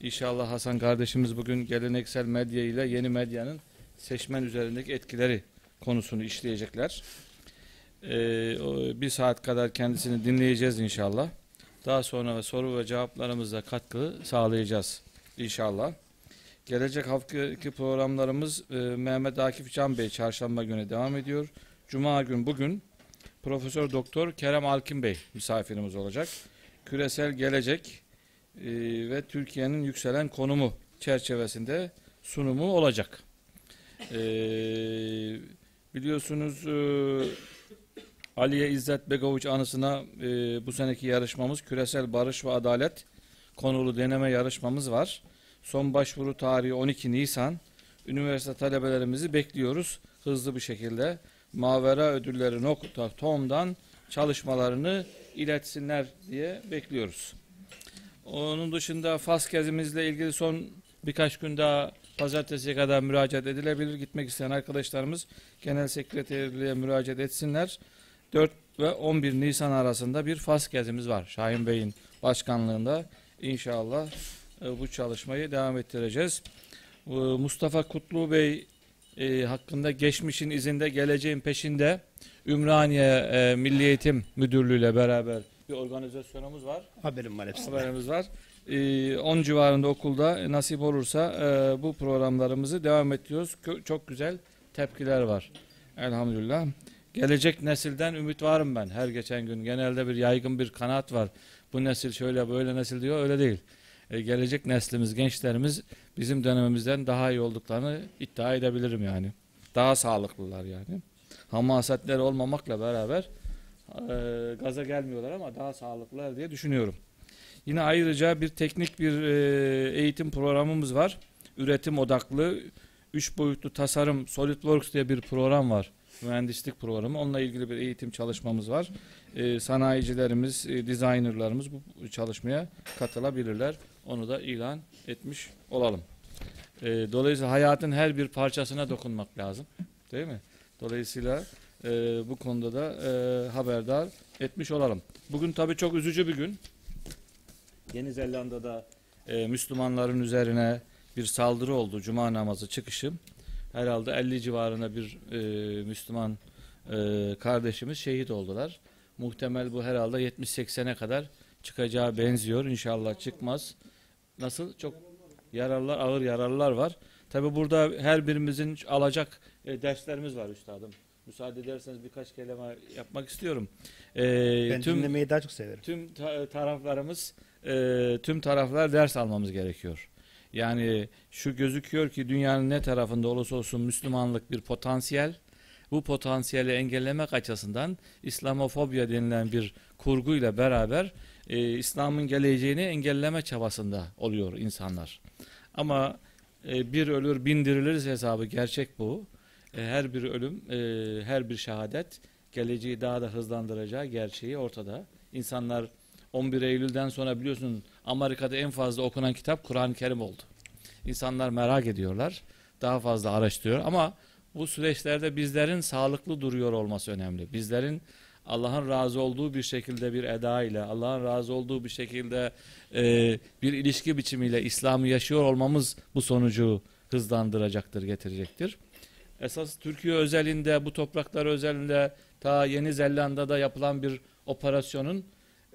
İnşallah Hasan kardeşimiz bugün geleneksel medya ile yeni medyanın seçmen üzerindeki etkileri konusunu işleyecekler. Ee, bir saat kadar kendisini dinleyeceğiz inşallah. Daha sonra soru ve cevaplarımızla katkı sağlayacağız inşallah. Gelecek haftaki programlarımız e, Mehmet Akif Can Bey çarşamba günü devam ediyor. Cuma gün bugün Profesör Doktor Kerem Alkin Bey misafirimiz olacak. Küresel gelecek e, ve Türkiye'nin yükselen konumu çerçevesinde sunumu olacak. E, biliyorsunuz e, Aliye İzzet Begoviç anısına e, bu seneki yarışmamız Küresel Barış ve Adalet konulu deneme yarışmamız var. Son başvuru tarihi 12 Nisan. Üniversite talebelerimizi bekliyoruz hızlı bir şekilde. Mavera ödülleri nokta.com'dan çalışmalarını iletsinler diye bekliyoruz. Onun dışında Fas gezimizle ilgili son birkaç gün daha pazartesiye kadar müracaat edilebilir. Gitmek isteyen arkadaşlarımız genel sekreterliğe müracaat etsinler. 4 ve 11 Nisan arasında bir Fas gezimiz var. Şahin Bey'in başkanlığında. İnşallah e, bu çalışmayı devam ettireceğiz. Mustafa Kutlu Bey e, hakkında geçmişin izinde geleceğin peşinde Ümraniye e, Milli Eğitim Müdürlüğü ile beraber bir organizasyonumuz var. Haberim var hepsinde. Haberimiz var. Ee, 10 civarında okulda nasip olursa e, bu programlarımızı devam ediyoruz. Kö- Çok güzel tepkiler var. Elhamdülillah. Gelecek nesilden ümit varım ben her geçen gün. Genelde bir yaygın bir kanaat var. Bu nesil şöyle böyle nesil diyor öyle değil. E, gelecek neslimiz, gençlerimiz bizim dönemimizden daha iyi olduklarını iddia edebilirim yani. Daha sağlıklılar yani. Hamasetleri olmamakla beraber e, gaza gelmiyorlar ama daha sağlıklılar diye düşünüyorum. Yine ayrıca bir teknik bir e, eğitim programımız var. Üretim odaklı 3 boyutlu tasarım SolidWorks diye bir program var. Mühendislik programı. Onunla ilgili bir eğitim çalışmamız var. E, sanayicilerimiz, e, designerlarımız bu çalışmaya katılabilirler. Onu da ilan etmiş olalım. E, dolayısıyla hayatın her bir parçasına dokunmak lazım. Değil mi? Dolayısıyla e, bu konuda da e, haberdar etmiş olalım. Bugün tabii çok üzücü bir gün. Yeni Zelanda'da e, Müslümanların üzerine bir saldırı oldu. Cuma namazı çıkışı. Herhalde 50 civarına bir e, Müslüman e, kardeşimiz şehit oldular. Muhtemel bu herhalde 70-80'e kadar çıkacağı benziyor. İnşallah çıkmaz. Nasıl? Çok yararlar, ağır yararlar var. Tabi burada her birimizin alacak e, derslerimiz var üstadım. Müsaade ederseniz birkaç kelime yapmak istiyorum. E, Ben dinlemeyi daha çok severim. tüm ta- taraflarımız e, tüm taraflar ders almamız gerekiyor. Yani şu gözüküyor ki dünyanın ne tarafında olursa olsun Müslümanlık bir potansiyel. Bu potansiyeli engellemek açısından İslamofobya denilen bir kurguyla beraber e, İslam'ın geleceğini engelleme çabasında oluyor insanlar. Ama e, bir ölür bin diriliriz hesabı gerçek bu. E, her bir ölüm, e, her bir şehadet geleceği daha da hızlandıracağı gerçeği ortada. İnsanlar 11 Eylül'den sonra biliyorsun Amerika'da en fazla okunan kitap Kur'an-ı Kerim oldu. İnsanlar merak ediyorlar. Daha fazla araştırıyor ama bu süreçlerde bizlerin sağlıklı duruyor olması önemli. Bizlerin Allah'ın razı olduğu bir şekilde bir eda ile, Allah'ın razı olduğu bir şekilde e, bir ilişki biçimiyle İslam'ı yaşıyor olmamız bu sonucu hızlandıracaktır, getirecektir. Esas Türkiye özelinde, bu topraklar özelinde ta Yeni Zelanda'da yapılan bir operasyonun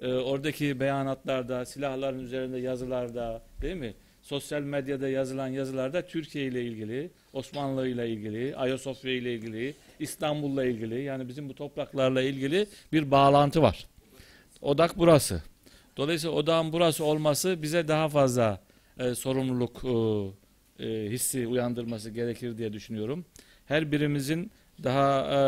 e, oradaki beyanatlarda, silahların üzerinde yazılarda değil mi? Sosyal medyada yazılan yazılarda Türkiye ile ilgili, Osmanlı ile ilgili, Ayasofya ile ilgili, İstanbul'la ilgili yani bizim bu topraklarla ilgili bir bağlantı var. Odak burası. Dolayısıyla odağın burası olması bize daha fazla e, sorumluluk e, e, hissi uyandırması gerekir diye düşünüyorum. Her birimizin daha e,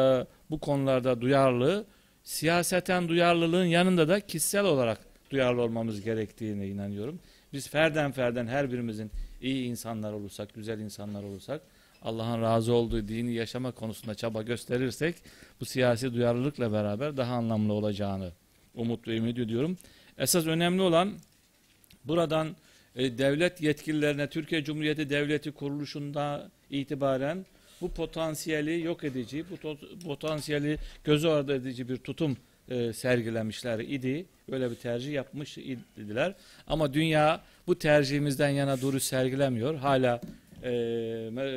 bu konularda duyarlı, siyaseten duyarlılığın yanında da kişisel olarak duyarlı olmamız gerektiğine inanıyorum. Biz ferden ferden her birimizin iyi insanlar olursak, güzel insanlar olursak, Allah'ın razı olduğu dini yaşama konusunda çaba gösterirsek bu siyasi duyarlılıkla beraber daha anlamlı olacağını umut ve ümit ediyorum. Esas önemli olan buradan e, devlet yetkililerine Türkiye Cumhuriyeti Devleti kuruluşunda itibaren bu potansiyeli yok edici, bu potansiyeli göz ardı edici bir tutum e, sergilemişler idi. Böyle bir tercih yapmış idiler. Ama dünya bu tercihimizden yana duruş sergilemiyor. Hala e, e,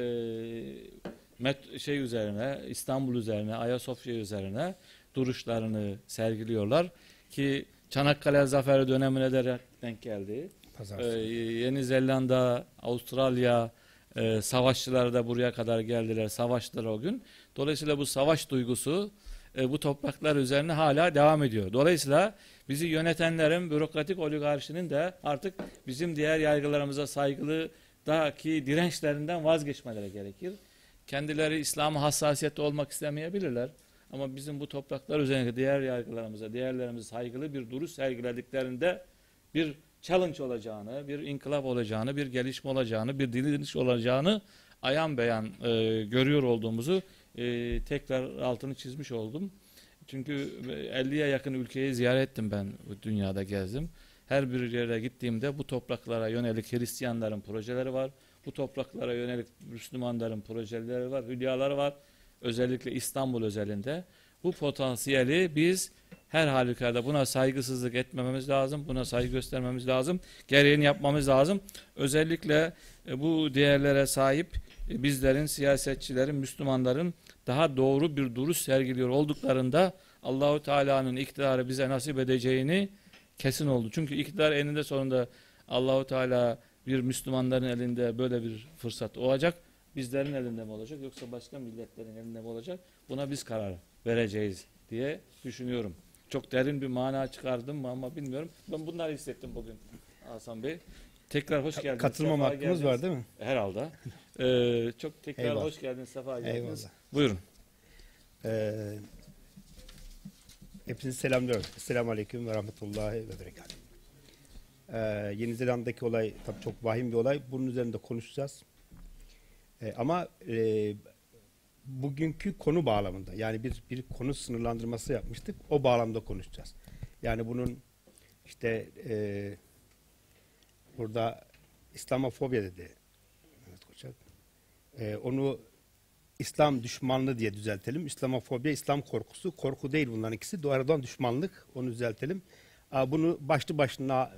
met, şey üzerine, İstanbul üzerine, Ayasofya üzerine duruşlarını sergiliyorlar ki Çanakkale Zaferi dönemine de denk geldi. Ee, Yeni Zelanda, Avustralya e, savaşçıları da buraya kadar geldiler, savaştılar o gün. Dolayısıyla bu savaş duygusu e, bu topraklar üzerine hala devam ediyor. Dolayısıyla bizi yönetenlerin, bürokratik oligarşinin de artık bizim diğer yargılarımıza saygılı daki dirençlerinden vazgeçmeleri gerekir. Kendileri İslam'a hassasiyetli olmak istemeyebilirler. Ama bizim bu topraklar üzerindeki diğer yargılarımıza, diğerlerimize saygılı bir duruş sergilediklerinde bir challenge olacağını, bir inkılap olacağını, bir gelişme olacağını, bir diriliş olacağını ayan beyan e, görüyor olduğumuzu e, tekrar altını çizmiş oldum. Çünkü 50'ye yakın ülkeyi ziyaret ettim ben dünyada gezdim. Her bir yere gittiğimde bu topraklara yönelik Hristiyanların projeleri var. Bu topraklara yönelik Müslümanların projeleri var, hülyaları var. Özellikle İstanbul özelinde. Bu potansiyeli biz her halükarda buna saygısızlık etmememiz lazım. Buna saygı göstermemiz lazım. Gereğini yapmamız lazım. Özellikle e, bu değerlere sahip e, bizlerin, siyasetçilerin, Müslümanların daha doğru bir duruş sergiliyor olduklarında Allahu Teala'nın iktidarı bize nasip edeceğini kesin oldu. Çünkü iktidar eninde sonunda Allahu Teala bir Müslümanların elinde böyle bir fırsat olacak. Bizlerin elinde mi olacak yoksa başka milletlerin elinde mi olacak? Buna biz karar vereceğiz diye düşünüyorum. Çok derin bir mana çıkardım mı ama bilmiyorum. Ben bunları hissettim bugün Hasan Bey. Tekrar hoş geldiniz. Katılmama hakkımız geldiniz. var değil mi? Herhalde. Ee, çok tekrar Eyvallah. hoş geldiniz, sefa geldiniz. Eyvallah. Buyurun. Ee, hepinizi selamlıyorum. Selamun Aleyküm ve Rahmetullahi ve Berekatuhu. Ee, Yeni Zelanda'daki olay tabii çok vahim bir olay. Bunun üzerinde konuşacağız. Ee, ama e, bugünkü konu bağlamında yani bir bir konu sınırlandırması yapmıştık. O bağlamda konuşacağız. Yani bunun işte e, burada İslamofobya dedi. Mehmet Koçak. E, onu İslam düşmanlığı diye düzeltelim. İslamofobya, İslam korkusu. Korku değil bunların ikisi. Doğrudan düşmanlık. Onu düzeltelim. Aa, Bunu başlı başına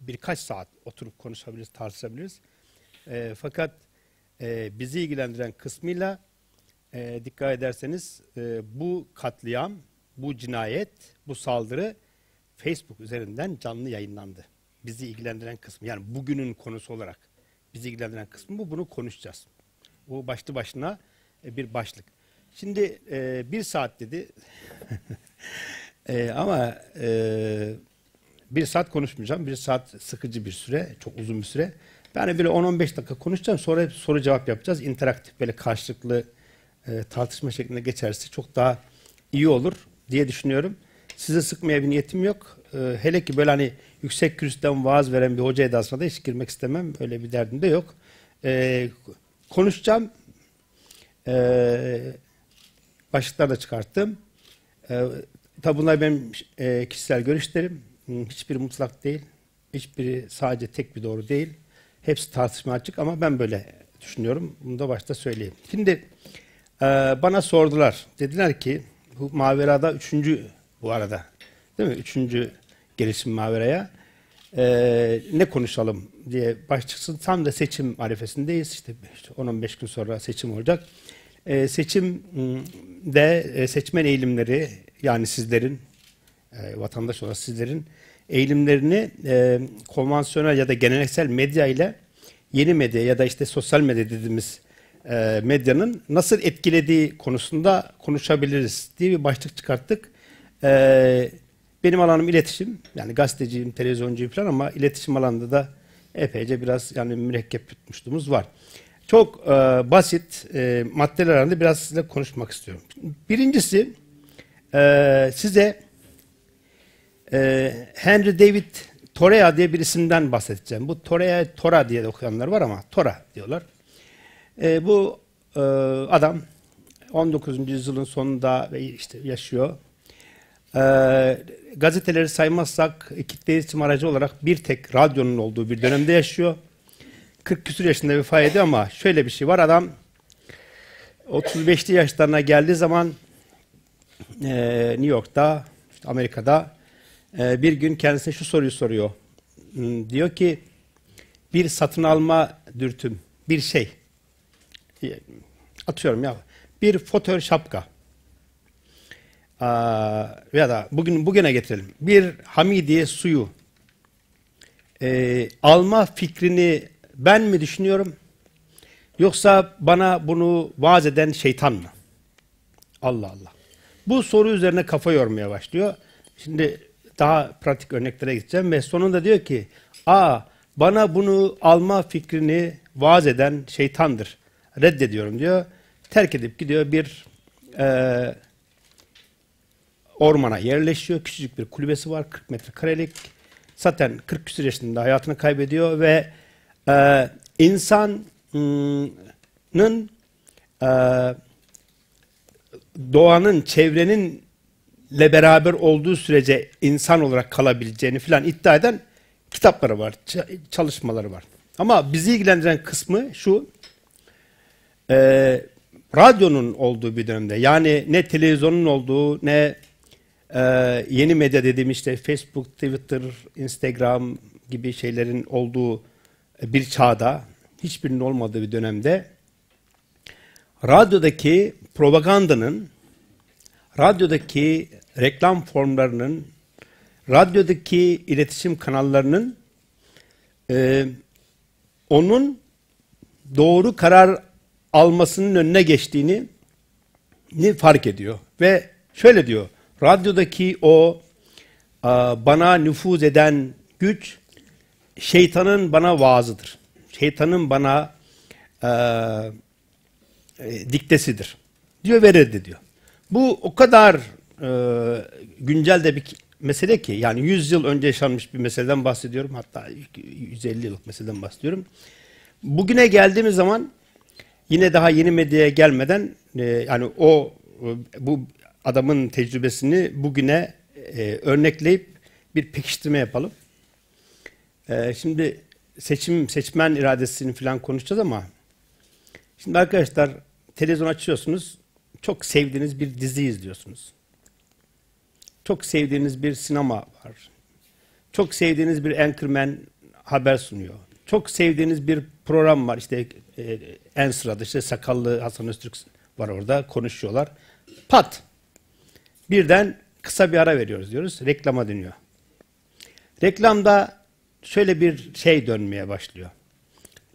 birkaç saat oturup konuşabiliriz, tartışabiliriz. E, fakat e, bizi ilgilendiren kısmıyla e, dikkat ederseniz e, bu katliam, bu cinayet, bu saldırı Facebook üzerinden canlı yayınlandı. Bizi ilgilendiren kısmı yani bugünün konusu olarak bizi ilgilendiren kısmı bu. Bunu konuşacağız. Bu başlı başına e, bir başlık. Şimdi e, bir saat dedi E, ama e, bir saat konuşmayacağım. Bir saat sıkıcı bir süre, çok uzun bir süre. Ben böyle 10-15 dakika konuşacağım. Sonra soru cevap yapacağız. İnteraktif böyle karşılıklı e, tartışma şeklinde geçerse çok daha iyi olur diye düşünüyorum. Sizi sıkmaya bir niyetim yok. E, hele ki böyle hani yüksek kürsüden vaaz veren bir hoca edasına da hiç girmek istemem. Öyle bir derdim de yok. E, konuşacağım. E, başlıklar da çıkarttım. E, tabi bunlar benim e, kişisel görüşlerim. Hiçbiri mutlak değil. Hiçbiri sadece tek bir doğru değil. Hepsi tartışma açık ama ben böyle düşünüyorum. Bunu da başta söyleyeyim. Şimdi e, bana sordular. Dediler ki bu Mavera'da üçüncü bu arada. Değil mi? Üçüncü gelişim Mavera'ya. E, ne konuşalım diye başlıksın. Tam da seçim arifesindeyiz. İşte 10-15 gün sonra seçim olacak. E, seçimde e, seçmen eğilimleri yani sizlerin e, vatandaş olarak sizlerin eğilimlerini e, konvansiyonel ya da geleneksel medya ile yeni medya ya da işte sosyal medya dediğimiz e, medyanın nasıl etkilediği konusunda konuşabiliriz diye bir başlık çıkarttık. E, benim alanım iletişim. Yani gazeteciyim, televizyoncuyum falan ama iletişim alanında da epeyce biraz yani mürekkep tutmuşluğumuz var. Çok e, basit maddeler arasında biraz sizinle konuşmak istiyorum. Birincisi size Henry David Thoreau diye bir isimden bahsedeceğim. Bu Thoreau, Tora diye de okuyanlar var ama Tora diyorlar. E, bu e, adam 19. yüzyılın sonunda işte yaşıyor. E, gazeteleri saymazsak kitle iletişim aracı olarak bir tek radyonun olduğu bir dönemde yaşıyor. 40 küsur yaşında vefat ediyor ama şöyle bir şey var. Adam 35'li yaşlarına geldiği zaman e, New York'ta Amerika'da. E, bir gün kendisine şu soruyu soruyor. Hmm, diyor ki bir satın alma dürtüm, bir şey. Atıyorum ya. Bir fotör şapka. Aa, ya da bugün bugüne getirelim. Bir Hamidiye suyu e, alma fikrini ben mi düşünüyorum? Yoksa bana bunu vaaz eden şeytan mı? Allah Allah. Bu soru üzerine kafa yormaya başlıyor. Şimdi daha pratik örneklere gideceğim ve sonunda diyor ki a bana bunu alma fikrini vaaz eden şeytandır. Reddediyorum diyor. Terk edip gidiyor bir e, ormana yerleşiyor. Küçücük bir kulübesi var 40 metrekarelik. Zaten 40 küsur yaşında hayatını kaybediyor ve e, insanın e, doğanın, çevrenin ile beraber olduğu sürece insan olarak kalabileceğini filan iddia eden kitapları var, çalışmaları var. Ama bizi ilgilendiren kısmı şu, e, radyonun olduğu bir dönemde, yani ne televizyonun olduğu, ne e, yeni medya dediğim işte Facebook, Twitter, Instagram gibi şeylerin olduğu bir çağda, hiçbirinin olmadığı bir dönemde, radyodaki propagandanın, radyodaki reklam formlarının, radyodaki iletişim kanallarının e, onun doğru karar almasının önüne geçtiğini ni fark ediyor. Ve şöyle diyor, radyodaki o bana nüfuz eden güç şeytanın bana vaazıdır. Şeytanın bana e, diktesidir. Diyor ve reddediyor. Bu o kadar e, güncel de bir mesele ki yani 100 yıl önce yaşanmış bir meseleden bahsediyorum. Hatta 150 yıllık meseleden bahsediyorum. Bugüne geldiğimiz zaman yine daha yeni medyaya gelmeden e, yani o bu adamın tecrübesini bugüne e, örnekleyip bir pekiştirme yapalım. E, şimdi seçim seçmen iradesini falan konuşacağız ama şimdi arkadaşlar televizyon açıyorsunuz çok sevdiğiniz bir dizi izliyorsunuz. Çok sevdiğiniz bir sinema var. Çok sevdiğiniz bir anchorman haber sunuyor. Çok sevdiğiniz bir program var. İşte e, en sırada işte sakallı Hasan Öztürk var orada konuşuyorlar. Pat. Birden kısa bir ara veriyoruz diyoruz. Reklama dönüyor. Reklamda şöyle bir şey dönmeye başlıyor.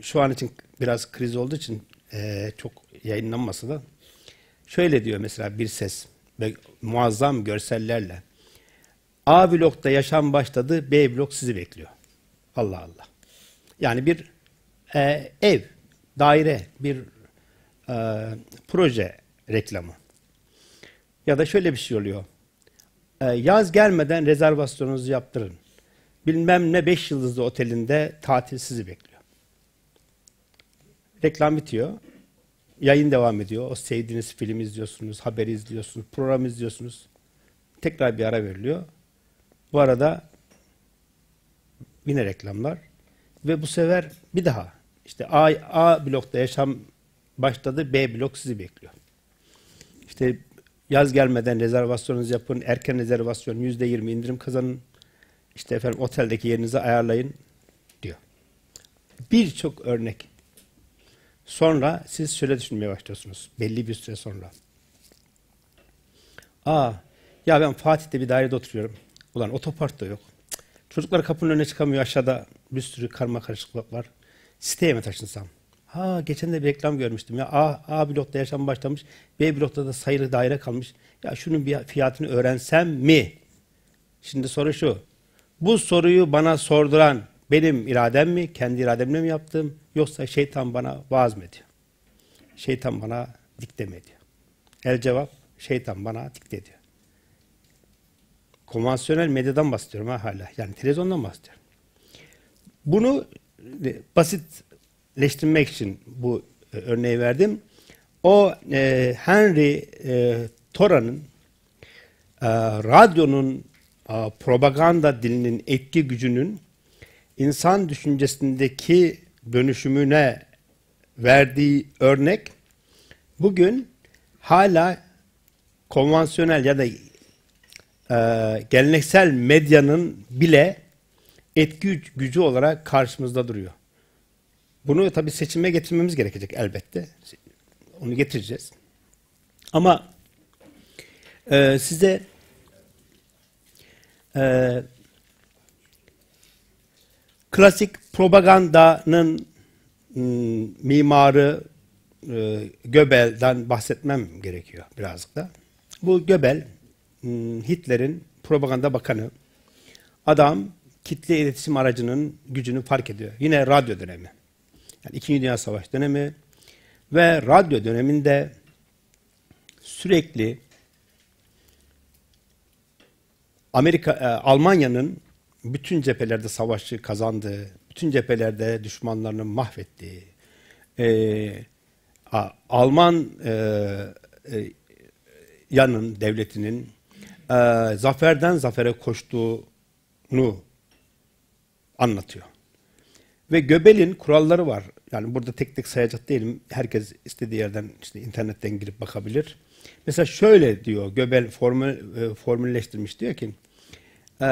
Şu an için biraz kriz olduğu için e, çok yayınlanmasa da şöyle diyor mesela bir ses ve muazzam görsellerle. A blokta yaşam başladı, B blok sizi bekliyor. Allah Allah. Yani bir e, ev, daire, bir e, proje reklamı. Ya da şöyle bir şey oluyor. E, yaz gelmeden rezervasyonunuzu yaptırın. Bilmem ne beş yıldızlı otelinde tatil sizi bekliyor. Reklam bitiyor. Yayın devam ediyor. O sevdiğiniz film izliyorsunuz, haber izliyorsunuz, program izliyorsunuz. Tekrar bir ara veriliyor. Bu arada yine reklamlar ve bu sefer bir daha işte A, A blokta yaşam başladı, B blok sizi bekliyor. İşte yaz gelmeden rezervasyonunuzu yapın, erken rezervasyon yüzde yirmi indirim kazanın, işte efendim oteldeki yerinizi ayarlayın diyor. Birçok örnek. Sonra siz şöyle düşünmeye başlıyorsunuz belli bir süre sonra. Aa, ya ben Fatih'te bir dairede oturuyorum. Ulan otopark da yok. Çocuklar kapının önüne çıkamıyor aşağıda bir sürü karma karışıklık var. Siteye mi taşınsam? Ha geçen de bir reklam görmüştüm ya. A, A blokta yaşam başlamış. B blokta da sayılı daire kalmış. Ya şunun bir fiyatını öğrensem mi? Şimdi soru şu. Bu soruyu bana sorduran benim iradem mi? Kendi irademle mi yaptım? Yoksa şeytan bana vaaz mı ediyor? Şeytan bana dikte mi ediyor? El cevap şeytan bana dikte ediyor konvansiyonel medyadan bahsediyorum ha hala. Yani televizyondan bahsediyorum. Bunu basitleştirmek için bu e, örneği verdim. O e, Henry e, Tora'nın e, radyonun e, propaganda dilinin etki gücünün insan düşüncesindeki dönüşümüne verdiği örnek bugün hala konvansiyonel ya da e, geleneksel medyanın bile etki gücü olarak karşımızda duruyor. Bunu tabii seçime getirmemiz gerekecek elbette. Onu getireceğiz. Ama e, size e, klasik propagandanın mimarı e, Göbel'den bahsetmem gerekiyor birazcık da. Bu Göbel Hitler'in propaganda bakanı. Adam kitle iletişim aracının gücünü fark ediyor. Yine radyo dönemi. Yani İkinci Dünya Savaşı dönemi ve radyo döneminde sürekli Amerika, e, Almanya'nın bütün cephelerde savaşı kazandığı, bütün cephelerde düşmanlarını mahvettiği, e, Alman e, e, yanın devletinin e, zaferden zafere koştuğunu anlatıyor. Ve Göbel'in kuralları var. Yani burada tek tek sayacak değilim. Herkes istediği yerden işte internetten girip bakabilir. Mesela şöyle diyor Göbel formül, e, formülleştirmiş diyor ki e,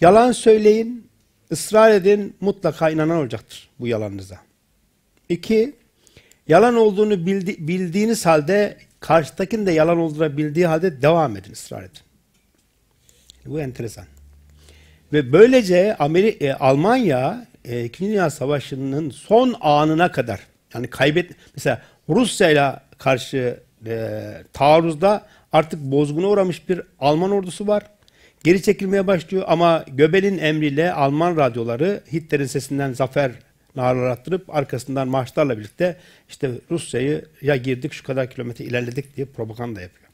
yalan söyleyin, ısrar edin mutlaka inanan olacaktır bu yalanınıza. İki, yalan olduğunu bildi, bildiğiniz halde karşıdakinin de yalan olduğunu bildiği halde devam edin, ısrar edin. Bu enteresan. Ve böylece Amerika, e, Almanya e, İkinci Dünya Savaşı'nın son anına kadar yani kaybet mesela Rusya ile karşı e, taarruzda artık bozguna uğramış bir Alman ordusu var. Geri çekilmeye başlıyor ama Göbel'in emriyle Alman radyoları Hitler'in sesinden zafer naralar attırıp arkasından marşlarla birlikte işte Rusya'yı ya girdik şu kadar kilometre ilerledik diye propaganda yapıyor.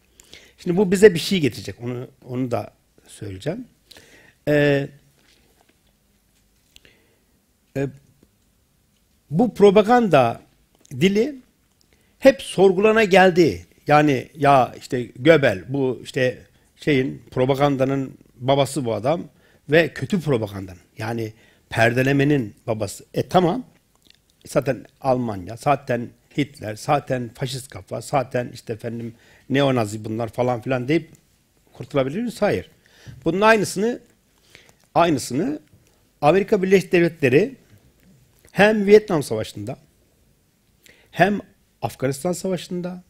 Şimdi bu bize bir şey getirecek. Onu onu da söyleyeceğim. Ee, e, bu propaganda dili hep sorgulana geldi. Yani ya işte Göbel bu işte şeyin propagandanın babası bu adam ve kötü propagandanın yani perdelemenin babası. E tamam zaten Almanya, zaten Hitler, zaten faşist kafa, zaten işte efendim neonazi bunlar falan filan deyip kurtulabilir miyiz? Hayır. Bunun aynısını aynısını Amerika Birleşik Devletleri hem Vietnam Savaşı'nda hem Afganistan Savaşı'nda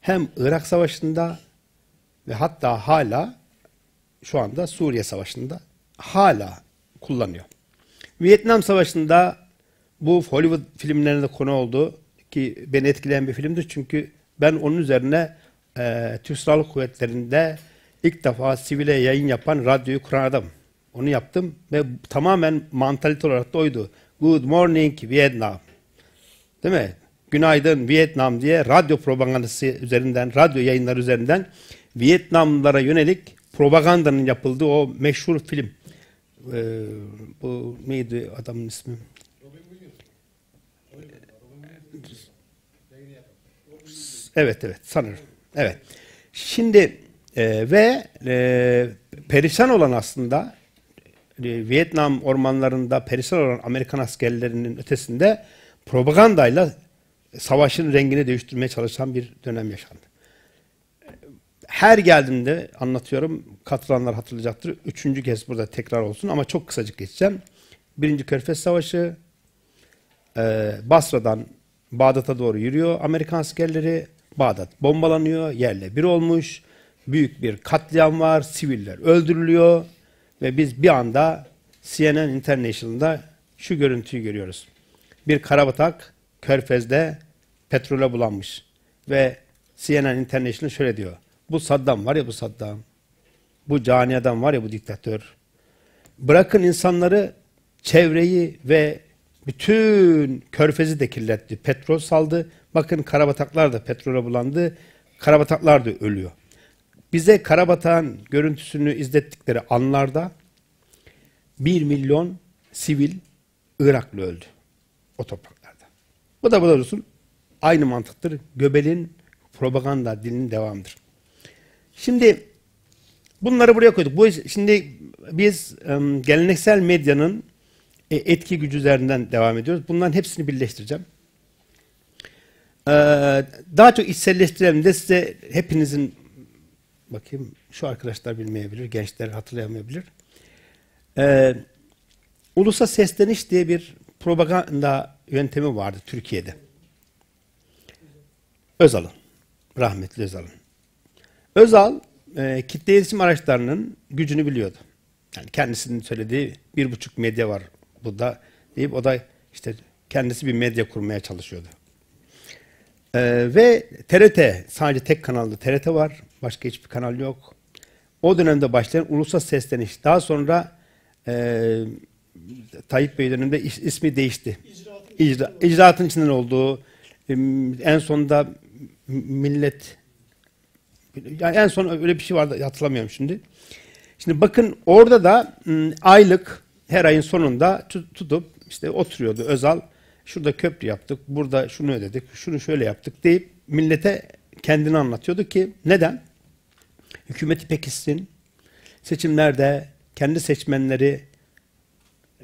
hem Irak Savaşı'nda ve hatta hala şu anda Suriye Savaşı'nda hala kullanıyor. Vietnam Savaşı'nda bu Hollywood filmlerinde konu oldu ki beni etkileyen bir filmdir çünkü ben onun üzerine e, Türk Silahlı Kuvvetleri'nde ilk defa sivile yayın yapan radyoyu kuran adam. Onu yaptım ve tamamen mantalite olarak da. Good morning Vietnam. Değil mi? Günaydın Vietnam diye radyo propagandası üzerinden, radyo yayınlar üzerinden Vietnamlılara yönelik propagandanın yapıldığı o meşhur film. Ee, bu neydi adamın ismi? Evet evet sanırım. Evet. Şimdi e, ve e, perişan olan aslında Vietnam ormanlarında perişan olan Amerikan askerlerinin ötesinde propagandayla savaşın rengini değiştirmeye çalışan bir dönem yaşandı. Her geldiğimde anlatıyorum, katılanlar hatırlayacaktır. Üçüncü kez burada tekrar olsun ama çok kısacık geçeceğim. Birinci Körfez Savaşı, e, Basra'dan Bağdat'a doğru yürüyor Amerikan askerleri. Bağdat bombalanıyor, yerle bir olmuş. Büyük bir katliam var, siviller öldürülüyor. Ve biz bir anda CNN International'da şu görüntüyü görüyoruz. Bir karabatak Körfez'de petrole bulanmış. Ve CNN International şöyle diyor. Bu Saddam var ya bu Saddam. Bu cani adam var ya bu diktatör. Bırakın insanları çevreyi ve bütün körfezi de kirletti. Petrol saldı. Bakın karabataklar da petrole bulandı. Karabataklar da ölüyor. Bize Karabatak'ın görüntüsünü izlettikleri anlarda 1 milyon sivil Iraklı öldü o topraklarda. Bu da bu da olsun aynı mantıktır. Göbel'in propaganda dilinin devamıdır. Şimdi bunları buraya koyduk. Bu şimdi biz um, geleneksel medyanın e, etki gücü üzerinden devam ediyoruz. Bunların hepsini birleştireceğim. Ee, daha çok içselleştirelim de size hepinizin bakayım şu arkadaşlar bilmeyebilir, gençler hatırlayamayabilir. Ee, ulusa sesleniş diye bir propaganda yöntemi vardı Türkiye'de. Özal'ın, rahmetli Özal'ın. Özal e, kitle iletişim araçlarının gücünü biliyordu. Yani kendisinin söylediği bir buçuk medya var burada deyip o da işte kendisi bir medya kurmaya çalışıyordu. Ee, ve TRT sadece tek kanalda TRT var. Başka hiçbir kanal yok. O dönemde başlayan ulusal sesleniş. Daha sonra e, Tayyip Bey döneminde is, ismi değişti. İcra, icraatın içinden olduğu en sonunda millet yani en son öyle bir şey vardı hatırlamıyorum şimdi. Şimdi bakın orada da aylık her ayın sonunda tutup işte oturuyordu Özal. Şurada köprü yaptık, burada şunu ödedik, şunu şöyle yaptık deyip millete kendini anlatıyordu ki neden? Hükümeti pekişsin, seçimlerde kendi seçmenleri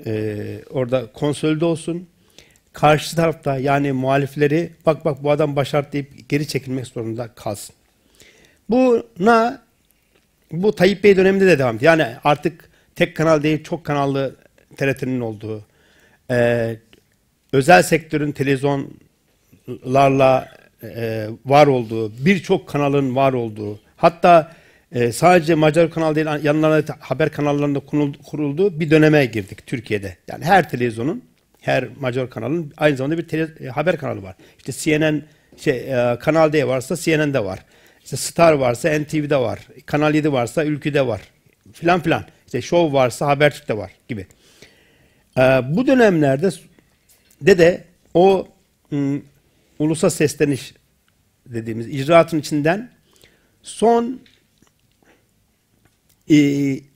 e, orada konsolide olsun, karşı tarafta yani muhalifleri bak bak bu adam başart deyip geri çekilmek zorunda kalsın. Buna bu Tayyip Bey döneminde de devam ediyor. Yani artık tek kanal değil çok kanallı TRT'nin olduğu, e, özel sektörün televizyonlarla e, var olduğu, birçok kanalın var olduğu, hatta e, sadece Macar kanal değil yanlarında haber kanallarında kurulduğu bir döneme girdik Türkiye'de. Yani her televizyonun, her Macar kanalın aynı zamanda bir tele, e, haber kanalı var. İşte CNN şey, e, Kanal D varsa CNN'de var. İşte Star varsa NTV'de var. Kanal 7 varsa Ülkü'de var. Filan filan. İşte Show varsa Habertürk'te var gibi. Ee, bu dönemlerde de de o ım, ulusa sesleniş dediğimiz icraatın içinden son e,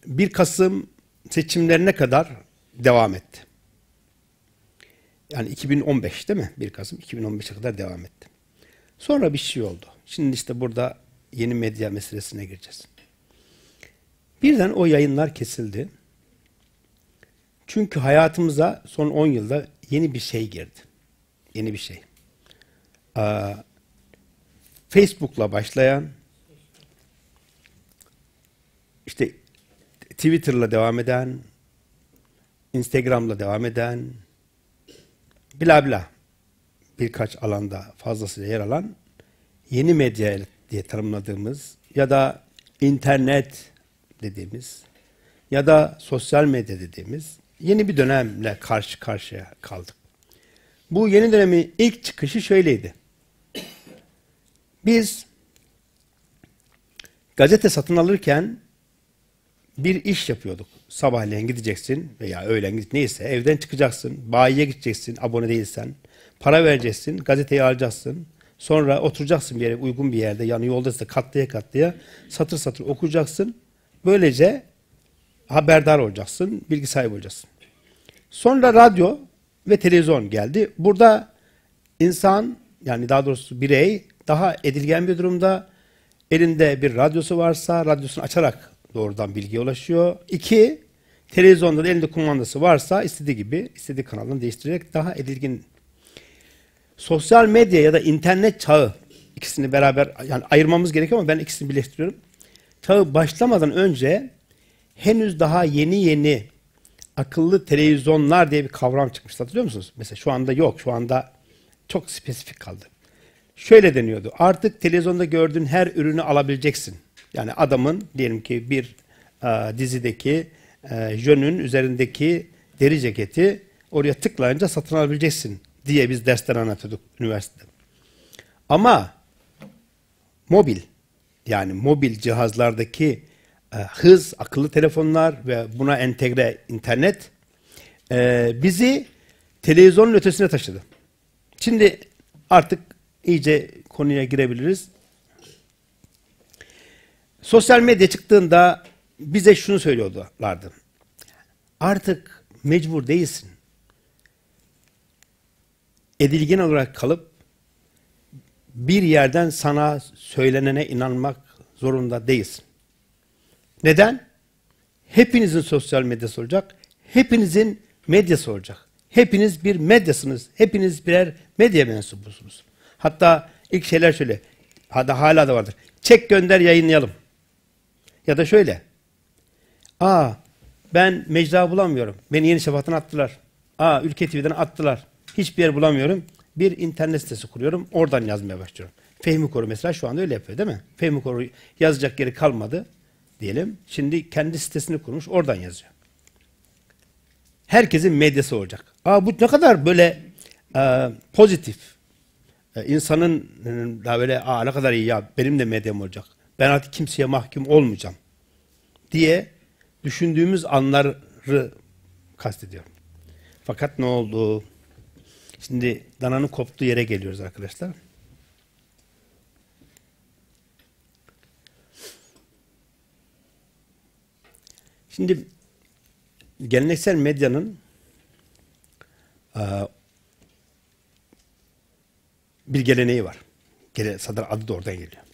1 Kasım seçimlerine kadar devam etti. Yani 2015 değil mi? 1 Kasım 2015'e kadar devam etti. Sonra bir şey oldu. Şimdi işte burada yeni medya meselesine gireceğiz. Birden o yayınlar kesildi. Çünkü hayatımıza son 10 yılda yeni bir şey girdi. Yeni bir şey. Ee, Facebook'la başlayan, işte Twitter'la devam eden, Instagram'la devam eden, bla bla birkaç alanda fazlasıyla yer alan yeni medya diye tanımladığımız ya da internet dediğimiz ya da sosyal medya dediğimiz yeni bir dönemle karşı karşıya kaldık. Bu yeni dönemin ilk çıkışı şöyleydi. Biz gazete satın alırken bir iş yapıyorduk. Sabahleyin gideceksin veya öğlen git neyse evden çıkacaksın, bayiye gideceksin abone değilsen, para vereceksin, gazeteyi alacaksın. Sonra oturacaksın bir yere uygun bir yerde yani yolda ise katlıya katlıya satır satır okuyacaksın. Böylece haberdar olacaksın, bilgi sahibi olacaksın. Sonra radyo ve televizyon geldi. Burada insan yani daha doğrusu birey daha edilgen bir durumda. Elinde bir radyosu varsa radyosunu açarak doğrudan bilgiye ulaşıyor. İki, televizyonda da elinde kumandası varsa istediği gibi istediği kanalını değiştirerek daha edilgin. Sosyal medya ya da internet çağı ikisini beraber yani ayırmamız gerekiyor ama ben ikisini birleştiriyorum. Çağı başlamadan önce henüz daha yeni yeni akıllı televizyonlar diye bir kavram çıkmış. Hatırlıyor musunuz? Mesela şu anda yok. Şu anda çok spesifik kaldı. Şöyle deniyordu. Artık televizyonda gördüğün her ürünü alabileceksin. Yani adamın diyelim ki bir e, dizideki e, jönün üzerindeki deri ceketi oraya tıklayınca satın alabileceksin diye biz dersler anlatıyorduk üniversitede. Ama mobil yani mobil cihazlardaki e, hız, akıllı telefonlar ve buna entegre internet e, bizi televizyonun ötesine taşıdı. Şimdi artık iyice konuya girebiliriz. Sosyal medya çıktığında bize şunu söylüyorlardı. Artık mecbur değilsin. Edilgen olarak kalıp bir yerden sana söylenene inanmak zorunda değilsin. Neden? Hepinizin sosyal medyası olacak. Hepinizin medyası olacak. Hepiniz bir medyasınız. Hepiniz birer medya mensubusunuz. Hatta ilk şeyler şöyle. Hadi hala da vardır. Çek gönder yayınlayalım. Ya da şöyle. Aa ben mecra bulamıyorum. Beni Yeni Şafak'tan attılar. Aa Ülke TV'den attılar. Hiçbir yer bulamıyorum. Bir internet sitesi kuruyorum. Oradan yazmaya başlıyorum. Fehmi Koru mesela şu anda öyle yapıyor değil mi? Fehmi Koru yazacak yeri kalmadı diyelim. Şimdi kendi sitesini kurmuş. Oradan yazıyor. Herkesin medyası olacak. Aa bu ne kadar böyle e, pozitif. E, insanın e, daha böyle aa ne kadar iyi ya benim de medyam olacak. Ben artık kimseye mahkum olmayacağım diye düşündüğümüz anları kastediyorum. Fakat ne oldu? Şimdi dananın koptuğu yere geliyoruz arkadaşlar. Şimdi geleneksel medyanın e, bir geleneği var. Gele, sadar adı da oradan geliyor.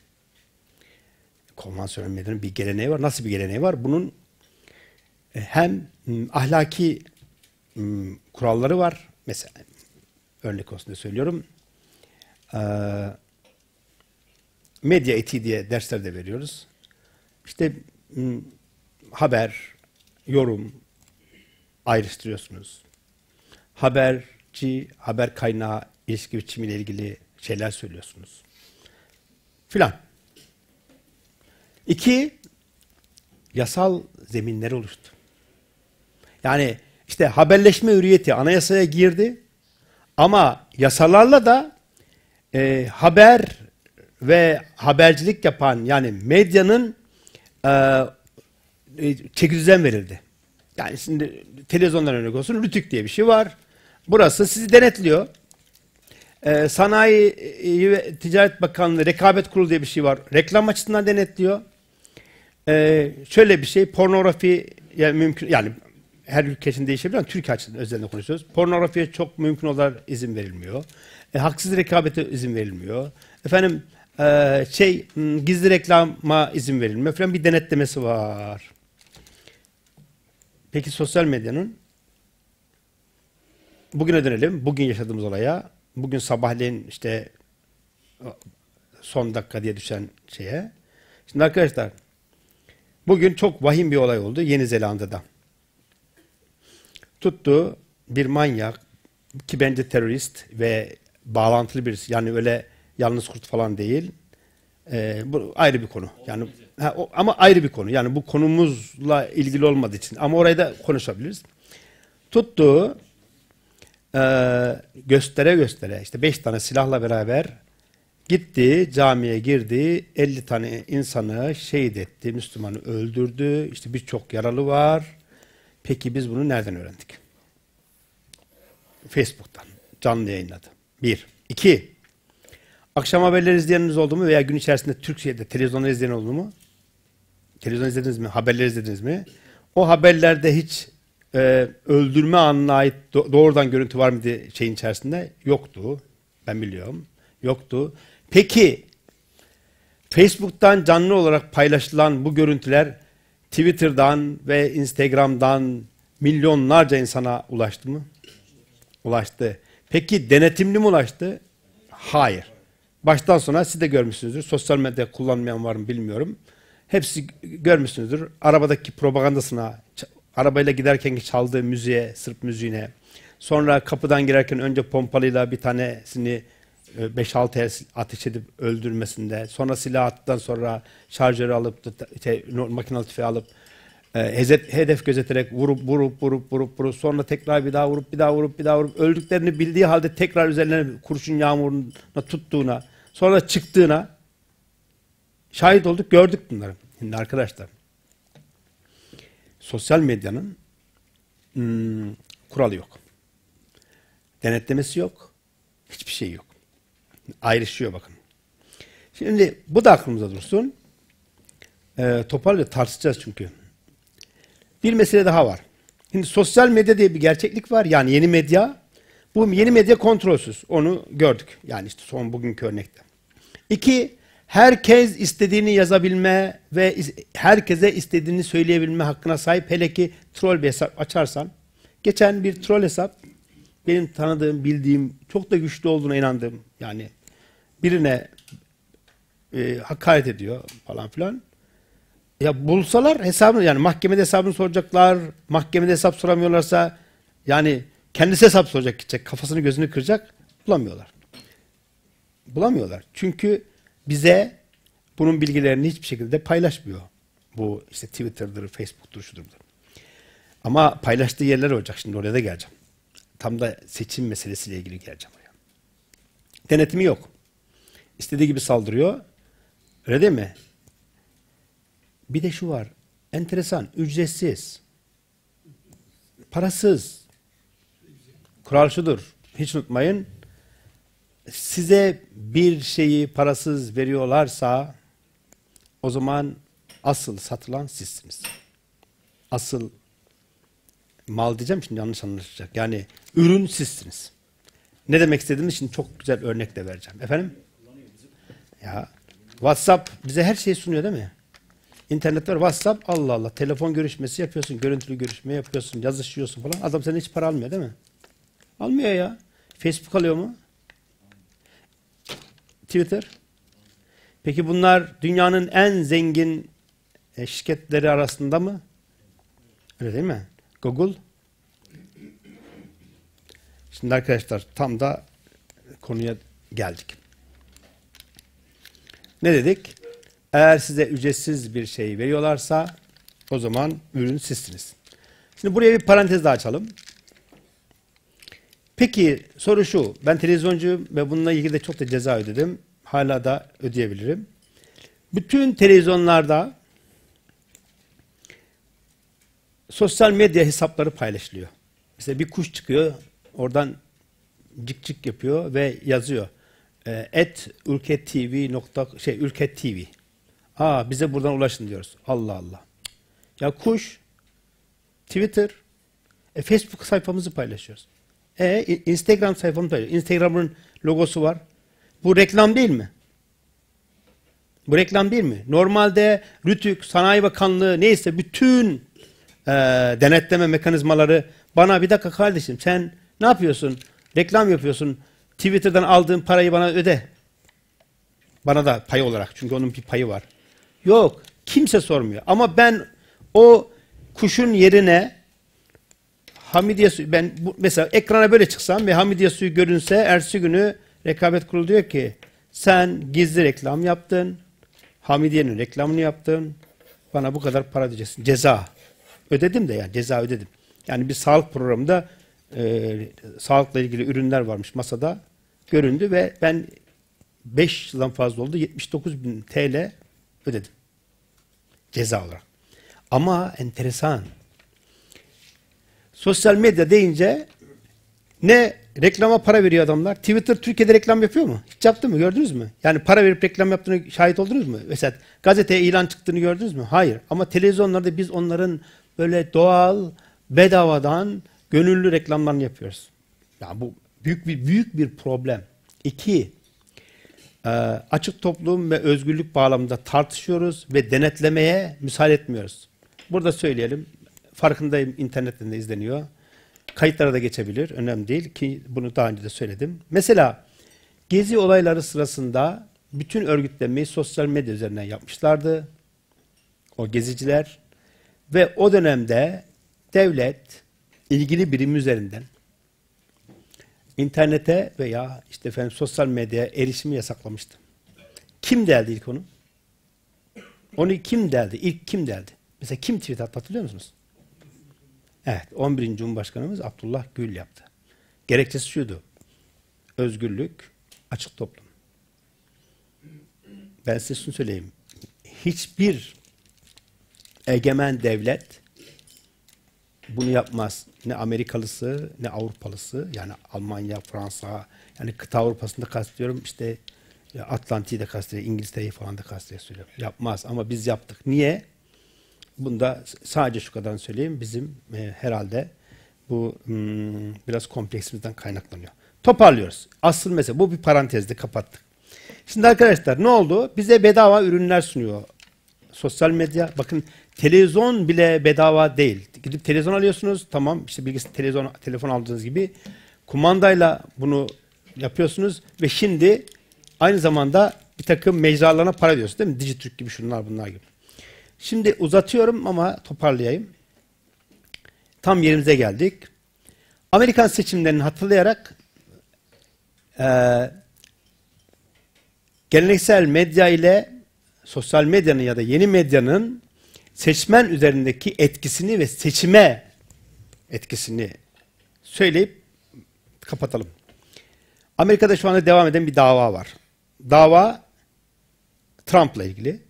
Konvansiyonel medyanın bir geleneği var. Nasıl bir geleneği var? Bunun e, hem ahlaki kuralları var. Mesela örnek olsun diye söylüyorum. E, medya etiği diye dersler de veriyoruz. İşte haber, yorum ayrıştırıyorsunuz. Haberci, haber kaynağı ilişki biçimiyle ilgili şeyler söylüyorsunuz. Filan. İki, yasal zeminleri oluştu. Yani işte haberleşme hürriyeti anayasaya girdi ama yasalarla da e, haber ve habercilik yapan yani medyanın e, e, çeki düzen verildi. Yani şimdi televizyondan örnek olsun Rütük diye bir şey var. Burası sizi denetliyor. Ee, Sanayi ve Ticaret Bakanlığı Rekabet Kurulu diye bir şey var. Reklam açısından denetliyor. Ee, şöyle bir şey pornografi yani mümkün yani her ülke için değişebilir ama Türkiye açısından özellikle konuşuyoruz. Pornografiye çok mümkün olarak izin verilmiyor. E, haksız rekabete izin verilmiyor. Efendim e, şey gizli reklama izin verilmiyor falan bir denetlemesi var. Peki sosyal medyanın bugüne dönelim. Bugün yaşadığımız olaya. Bugün sabahleyin işte son dakika diye düşen şeye. Şimdi arkadaşlar bugün çok vahim bir olay oldu Yeni Zelanda'da. Tuttu bir manyak ki bence terörist ve bağlantılı birisi. Yani öyle yalnız kurt falan değil. Ee, bu ayrı bir konu. Yani ha, o, ama ayrı bir konu. Yani bu konumuzla ilgili olmadığı için. Ama orayı da konuşabiliriz. Tuttu e, göstere göstere işte beş tane silahla beraber gitti camiye girdi 50 tane insanı şehit etti Müslümanı öldürdü. İşte birçok yaralı var. Peki biz bunu nereden öğrendik? Facebook'tan canlı yayınladı. Bir. İki. Akşam haberleri izleyeniniz oldu mu veya gün içerisinde Türkiye'de televizyonda izleyen oldu mu? Televizyon izlediniz mi? Haberleri izlediniz mi? O haberlerde hiç e, öldürme anına ait do doğrudan görüntü var mıydı şeyin içerisinde? Yoktu. Ben biliyorum. Yoktu. Peki Facebook'tan canlı olarak paylaşılan bu görüntüler Twitter'dan ve Instagram'dan milyonlarca insana ulaştı mı? Ulaştı. Peki denetimli mi ulaştı? Hayır. Baştan sona siz de görmüşsünüzdür. Sosyal medya kullanmayan var mı bilmiyorum. Hepsi görmüşsünüzdür. Arabadaki propagandasına Arabayla giderken çaldığı müziğe, Sırp müziğine. Sonra kapıdan girerken önce pompalıyla bir tanesini 5-6 e, el ateş edip öldürmesinde. Sonra silah attıktan sonra şarjörü alıp şey, makinalı tüfeği alıp e, hedef gözeterek vurup vurup vurup vurup vurup sonra tekrar bir daha vurup bir daha vurup bir daha vurup öldüklerini bildiği halde tekrar üzerlerine kurşun yağmuruna tuttuğuna sonra çıktığına şahit olduk gördük bunları. Şimdi arkadaşlar sosyal medyanın hmm, kuralı yok. Denetlemesi yok. Hiçbir şey yok. Ayrışıyor bakın. Şimdi bu da aklımıza dursun. E, toparlayıp tartışacağız çünkü. Bir mesele daha var. Şimdi sosyal medya diye bir gerçeklik var. Yani yeni medya. Bu yeni medya kontrolsüz. Onu gördük. Yani işte son bugünkü örnekte. İki, herkes istediğini yazabilme ve herkese istediğini söyleyebilme hakkına sahip. Hele ki troll bir hesap açarsan. Geçen bir troll hesap benim tanıdığım, bildiğim, çok da güçlü olduğuna inandığım yani birine e, hakaret ediyor falan filan. Ya bulsalar hesabını yani mahkemede hesabını soracaklar. Mahkemede hesap soramıyorlarsa yani kendisi hesap soracak gidecek. Kafasını gözünü kıracak. Bulamıyorlar. Bulamıyorlar. Çünkü bize bunun bilgilerini hiçbir şekilde paylaşmıyor. Bu işte Twitter'dır, Facebook'tur, şudur budur. Ama paylaştığı yerler olacak. Şimdi oraya da geleceğim. Tam da seçim meselesiyle ilgili geleceğim oraya. Denetimi yok. İstediği gibi saldırıyor. Öyle değil mi? Bir de şu var. Enteresan. Ücretsiz. Parasız. Kural şudur. Hiç unutmayın. Size bir şeyi parasız veriyorlarsa o zaman asıl satılan sizsiniz. Asıl mal diyeceğim şimdi yanlış anlaşılacak. Yani ürün sizsiniz. Ne demek istediğimi şimdi çok güzel örnek de vereceğim. Efendim? Ya WhatsApp bize her şeyi sunuyor değil mi? İnternet var, WhatsApp Allah Allah. Telefon görüşmesi yapıyorsun, görüntülü görüşme yapıyorsun, yazışıyorsun falan. Adam senden hiç para almıyor değil mi? Almıyor ya. Facebook alıyor mu? Twitter? Peki bunlar dünyanın en zengin e, şirketleri arasında mı? Öyle değil mi? Google? Şimdi arkadaşlar tam da konuya geldik. Ne dedik? Eğer size ücretsiz bir şey veriyorlarsa o zaman ürün sizsiniz. Şimdi buraya bir parantez daha açalım. Peki soru şu. Ben televizyoncuyum ve bununla ilgili de çok da ceza ödedim. Hala da ödeyebilirim. Bütün televizyonlarda sosyal medya hesapları paylaşılıyor. Mesela bir kuş çıkıyor, oradan cik cik yapıyor ve yazıyor. Et ülket tv nokta şey ülket tv. Aa bize buradan ulaşın diyoruz. Allah Allah. Ya kuş Twitter e, Facebook sayfamızı paylaşıyoruz. E Instagram sayfamızı paylaşıyoruz. Instagram'ın logosu var. Bu reklam değil mi? Bu reklam değil mi? Normalde RÜTÜK, Sanayi Bakanlığı neyse bütün e, denetleme mekanizmaları bana bir dakika kardeşim sen ne yapıyorsun? Reklam yapıyorsun. Twitter'dan aldığın parayı bana öde. Bana da pay olarak. Çünkü onun bir payı var. Yok. Kimse sormuyor. Ama ben o kuşun yerine Hamidiye suyu, ben bu, mesela ekrana böyle çıksam ve Hamidiye suyu görünse ertesi günü rekabet kurulu diyor ki sen gizli reklam yaptın. Hamidiye'nin reklamını yaptın. Bana bu kadar para ödeyeceksin. Ceza. Ödedim de yani ceza ödedim. Yani bir sağlık programında e, sağlıkla ilgili ürünler varmış masada göründü ve ben 5 yıldan fazla oldu 79 bin TL ödedim. Ceza olarak. Ama enteresan. Sosyal medya deyince ne reklama para veriyor adamlar. Twitter Türkiye'de reklam yapıyor mu? Hiç yaptı mı? Gördünüz mü? Yani para verip reklam yaptığını şahit oldunuz mu? Mesela gazeteye ilan çıktığını gördünüz mü? Hayır. Ama televizyonlarda biz onların böyle doğal, bedavadan gönüllü reklamlarını yapıyoruz. Ya bu büyük bir büyük bir problem. İki, e, açık toplum ve özgürlük bağlamında tartışıyoruz ve denetlemeye müsaade etmiyoruz. Burada söyleyelim. Farkındayım internetten de izleniyor. Kayıtlara da geçebilir. Önemli değil ki bunu daha önce de söyledim. Mesela gezi olayları sırasında bütün örgütlenmeyi sosyal medya üzerinden yapmışlardı. O geziciler ve o dönemde devlet ilgili birim üzerinden internete veya işte efendim sosyal medyaya erişimi yasaklamıştı. Kim deldi ilk onu? Onu kim deldi? İlk kim deldi? Mesela kim tweet attı hatırlıyor musunuz? Evet, 11. Cumhurbaşkanımız Abdullah Gül yaptı. Gerekçesi şuydu. Özgürlük, açık toplum. Ben size şunu söyleyeyim. Hiçbir egemen devlet bunu yapmaz. Ne Amerikalısı ne Avrupalısı yani Almanya, Fransa yani kıta Avrupa'sında kastediyorum işte Atlantik'i de kastediyor, İngiltere'yi falan da kastediyor. Yapmaz ama biz yaptık. Niye? Bunda sadece şu kadar söyleyeyim. Bizim e, herhalde bu hmm, biraz kompleksimizden kaynaklanıyor. Toparlıyoruz. Asıl mesele bu bir parantezde kapattık. Şimdi arkadaşlar ne oldu? Bize bedava ürünler sunuyor. Sosyal medya. Bakın televizyon bile bedava değil. Gidip televizyon alıyorsunuz. Tamam işte bilgisayar televizyon telefon aldığınız gibi kumandayla bunu yapıyorsunuz ve şimdi aynı zamanda bir takım mecralarına para ödüyorsunuz değil mi? Dijitürk gibi şunlar bunlar gibi. Şimdi uzatıyorum ama toparlayayım. Tam yerimize geldik. Amerikan seçimlerini hatırlayarak e, geleneksel medya ile sosyal medyanın ya da yeni medyanın seçmen üzerindeki etkisini ve seçime etkisini söyleyip kapatalım. Amerika'da şu anda devam eden bir dava var. Dava Trump'la ilgili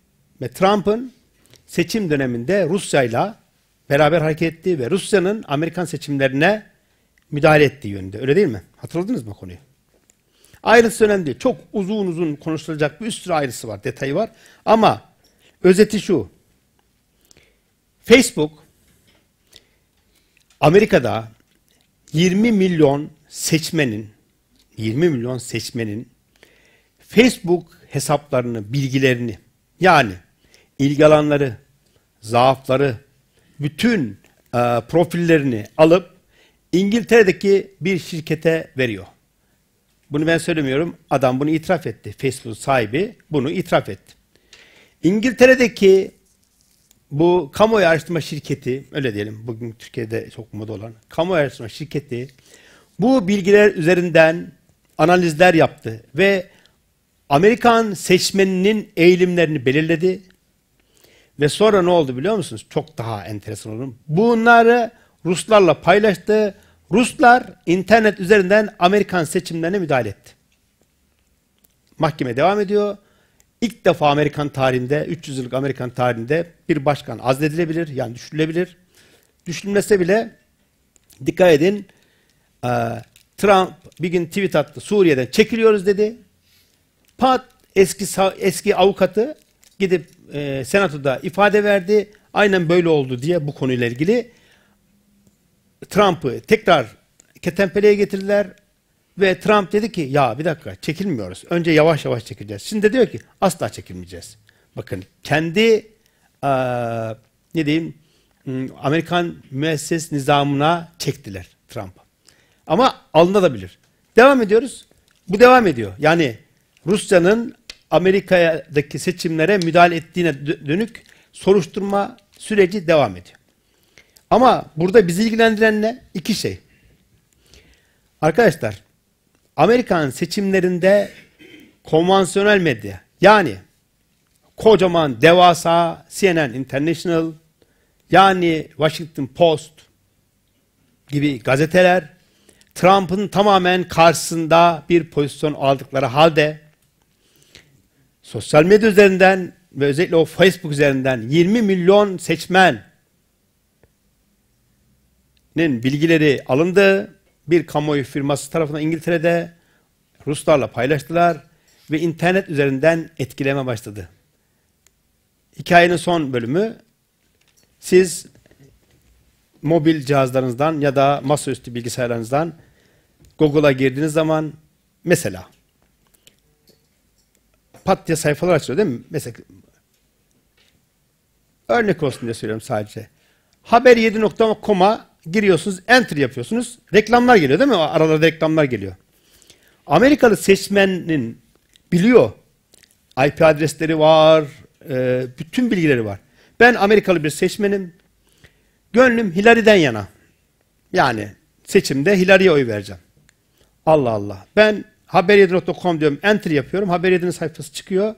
ve Trump'ın seçim döneminde Rusya'yla beraber hareket ettiği ve Rusya'nın Amerikan seçimlerine müdahale ettiği yönünde. Öyle değil mi? Hatırladınız mı konuyu? Ayrıntısı önemli değil. Çok uzun uzun konuşulacak bir sürü ayrısı var, detayı var. Ama özeti şu. Facebook Amerika'da 20 milyon seçmenin 20 milyon seçmenin Facebook hesaplarını, bilgilerini yani ilgi alanları, zaafları, bütün e, profillerini alıp İngiltere'deki bir şirkete veriyor. Bunu ben söylemiyorum. Adam bunu itiraf etti. Facebook sahibi bunu itiraf etti. İngiltere'deki bu kamuoyu araştırma şirketi, öyle diyelim bugün Türkiye'de çok moda olan kamuoyu araştırma şirketi bu bilgiler üzerinden analizler yaptı ve Amerikan seçmeninin eğilimlerini belirledi. Ve sonra ne oldu biliyor musunuz? Çok daha enteresan olur. Bunları Ruslarla paylaştı. Ruslar internet üzerinden Amerikan seçimlerine müdahale etti. Mahkeme devam ediyor. İlk defa Amerikan tarihinde, 300 yıllık Amerikan tarihinde bir başkan azledilebilir, yani düşürülebilir. Düşürülmese bile dikkat edin, Trump bir gün tweet attı, Suriye'den çekiliyoruz dedi. Pat eski eski avukatı gidip e, senatoda ifade verdi. Aynen böyle oldu diye bu konuyla ilgili Trump'ı tekrar ketempeleye getirdiler ve Trump dedi ki ya bir dakika çekilmiyoruz. Önce yavaş yavaş çekeceğiz. Şimdi de diyor ki asla çekilmeyeceğiz. Bakın kendi e, ne diyeyim Amerikan müesses nizamına çektiler Trump'ı. Ama alınabilir. Devam ediyoruz. Bu devam ediyor. Yani Rusya'nın Amerika'daki seçimlere müdahale ettiğine dönük soruşturma süreci devam ediyor. Ama burada bizi ilgilendiren ne? İki şey. Arkadaşlar, Amerikan seçimlerinde konvansiyonel medya, yani kocaman, devasa CNN International, yani Washington Post gibi gazeteler, Trump'ın tamamen karşısında bir pozisyon aldıkları halde sosyal medya üzerinden ve özellikle o Facebook üzerinden 20 milyon seçmenin bilgileri alındı. Bir kamuoyu firması tarafından İngiltere'de Ruslarla paylaştılar ve internet üzerinden etkileme başladı. Hikayenin son bölümü siz mobil cihazlarınızdan ya da masaüstü bilgisayarlarınızdan Google'a girdiğiniz zaman mesela pat diye sayfalar açılıyor değil mi? Mesela örnek olsun diye söylüyorum sadece. Haber7.com'a giriyorsunuz, enter yapıyorsunuz. Reklamlar geliyor değil mi? Aralarda reklamlar geliyor. Amerikalı seçmenin biliyor. IP adresleri var, e, bütün bilgileri var. Ben Amerikalı bir seçmenim. Gönlüm Hillary'den yana. Yani seçimde Hillary'ye oy vereceğim. Allah Allah. Ben haber7.com diyorum. Enter yapıyorum. Haber7'nin sayfası çıkıyor.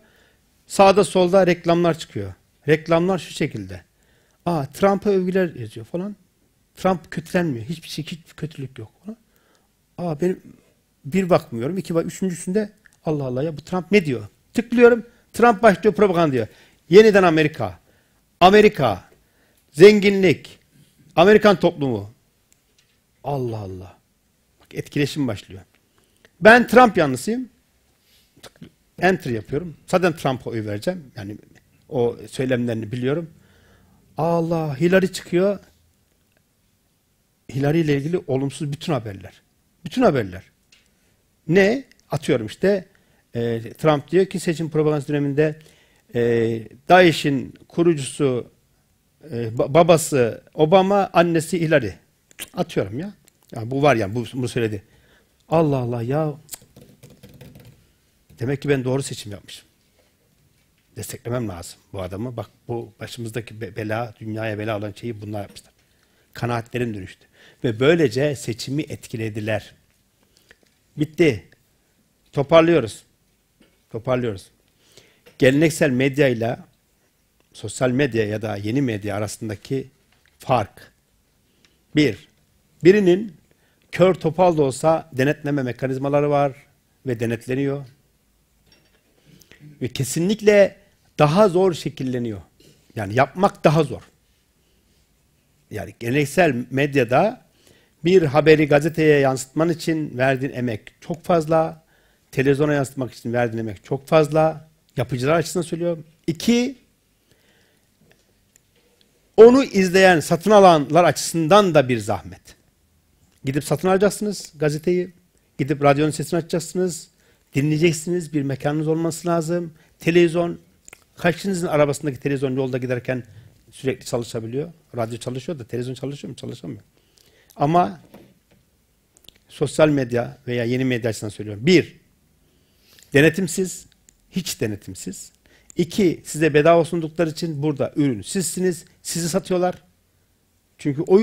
Sağda solda reklamlar çıkıyor. Reklamlar şu şekilde. Aa Trump'a övgüler yazıyor falan. Trump kötülenmiyor. Hiçbir şey, hiç kötülük yok. Aa benim bir bakmıyorum. iki bak. Üçüncüsünde Allah Allah ya bu Trump ne diyor? Tıklıyorum. Trump başlıyor propaganda diyor. Yeniden Amerika. Amerika. Zenginlik. Amerikan toplumu. Allah Allah. Bak etkileşim başlıyor. Ben Trump yanlısıyım. Enter yapıyorum. Zaten Trump'a oy vereceğim. Yani o söylemlerini biliyorum. Allah Hillary çıkıyor. Hillary ile ilgili olumsuz bütün haberler. Bütün haberler. Ne? Atıyorum işte e, Trump diyor ki seçim propagandası döneminde e, DAEŞ'in kurucusu e, babası Obama, annesi Hillary. Atıyorum ya. ya bu var yani bu, bunu söyledi. Allah Allah ya. Demek ki ben doğru seçim yapmışım. Desteklemem lazım bu adamı. Bak bu başımızdaki be- bela, dünyaya bela olan şeyi bunlar yapmışlar. Kanaatlerim dönüştü. Ve böylece seçimi etkilediler. Bitti. Toparlıyoruz. Toparlıyoruz. Geleneksel medya ile sosyal medya ya da yeni medya arasındaki fark. Bir, birinin kör topal da olsa denetleme mekanizmaları var ve denetleniyor. Ve kesinlikle daha zor şekilleniyor. Yani yapmak daha zor. Yani geleneksel medyada bir haberi gazeteye yansıtman için verdiğin emek çok fazla. Televizyona yansıtmak için verdiğin emek çok fazla. Yapıcılar açısından söylüyorum. İki, onu izleyen, satın alanlar açısından da bir zahmet. Gidip satın alacaksınız gazeteyi. Gidip radyonun sesini açacaksınız. Dinleyeceksiniz. Bir mekanınız olması lazım. Televizyon, kaçınızın arabasındaki televizyon yolda giderken sürekli çalışabiliyor. Radyo çalışıyor da televizyon çalışıyor mu? Çalışamıyor. Ama sosyal medya veya yeni medya açısından söylüyorum. Bir, denetimsiz, hiç denetimsiz. İki, size bedava sundukları için burada ürün sizsiniz, sizi satıyorlar. Çünkü o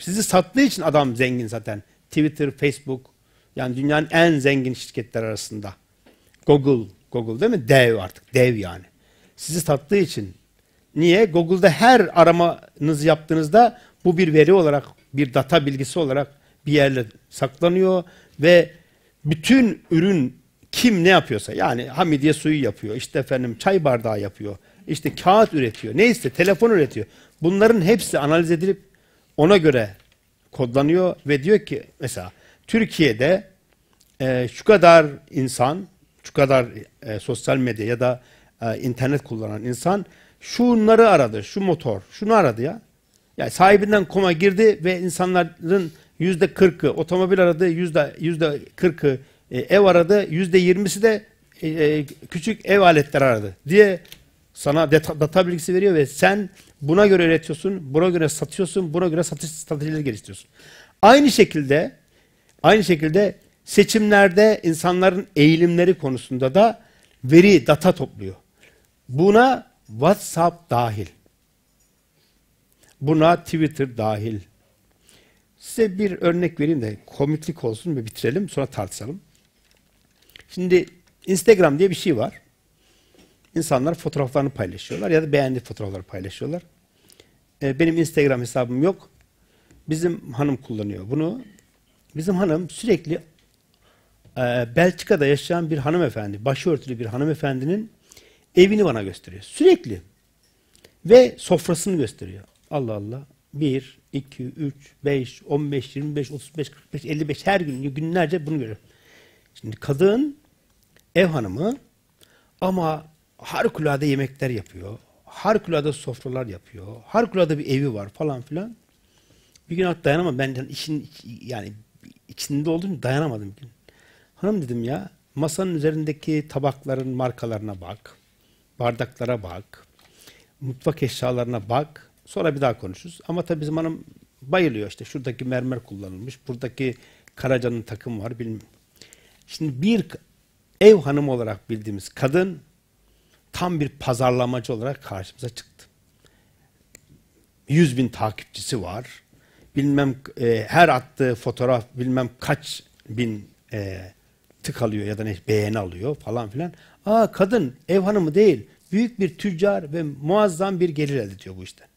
sizi sattığı için adam zengin zaten. Twitter, Facebook, yani dünyanın en zengin şirketler arasında. Google, Google değil mi? Dev artık, dev yani. Sizi sattığı için. Niye? Google'da her aramanızı yaptığınızda bu bir veri olarak, bir data bilgisi olarak bir yerle saklanıyor ve bütün ürün kim ne yapıyorsa yani hamidiye suyu yapıyor, işte efendim çay bardağı yapıyor, işte kağıt üretiyor, neyse telefon üretiyor. Bunların hepsi analiz edilip ona göre kodlanıyor ve diyor ki mesela Türkiye'de e, şu kadar insan, şu kadar e, sosyal medya ya da e, internet kullanan insan şunları aradı, şu motor, şunu aradı ya. Yani sahibinden koma girdi ve insanların yüzde kırkı otomobil aradı, yüzde yüzde kırkı e, ev aradı, yüzde yirmisi de e, e, küçük ev aletleri aradı diye sana data, data bilgisi veriyor ve sen buna göre üretiyorsun, buna göre satıyorsun, buna göre satış stratejileri geliştiriyorsun. Aynı şekilde aynı şekilde seçimlerde insanların eğilimleri konusunda da veri, data topluyor. Buna WhatsApp dahil. Buna Twitter dahil. Size bir örnek vereyim de komiklik olsun ve bitirelim sonra tartışalım. Şimdi Instagram diye bir şey var. İnsanlar fotoğraflarını paylaşıyorlar ya da beğendiği fotoğrafları paylaşıyorlar. Ee, benim Instagram hesabım yok. Bizim hanım kullanıyor bunu. Bizim hanım sürekli e, Belçika'da yaşayan bir hanımefendi, başörtülü bir hanımefendinin evini bana gösteriyor. Sürekli. Ve sofrasını gösteriyor. Allah Allah. 1, 2, 3, 5, 15, 25, 35, 45, 55 her gün günlerce bunu görüyor. Şimdi kadın ev hanımı ama harikulade yemekler yapıyor. Harikulade sofralar yapıyor. Harikulade bir evi var falan filan. Bir gün artık dayanamadım. Ben işin yani içinde olduğum dayanamadım. Bir gün. Hanım dedim ya masanın üzerindeki tabakların markalarına bak. Bardaklara bak. Mutfak eşyalarına bak. Sonra bir daha konuşuruz. Ama tabii bizim hanım bayılıyor işte. Şuradaki mermer kullanılmış. Buradaki Karaca'nın takım var. Bilmiyorum. Şimdi bir ev hanımı olarak bildiğimiz kadın tam bir pazarlamacı olarak karşımıza çıktı. 100 bin takipçisi var. Bilmem e, her attığı fotoğraf bilmem kaç bin e, tık alıyor ya da ne beğeni alıyor falan filan. Aa kadın ev hanımı değil. Büyük bir tüccar ve muazzam bir gelir elde ediyor bu işten.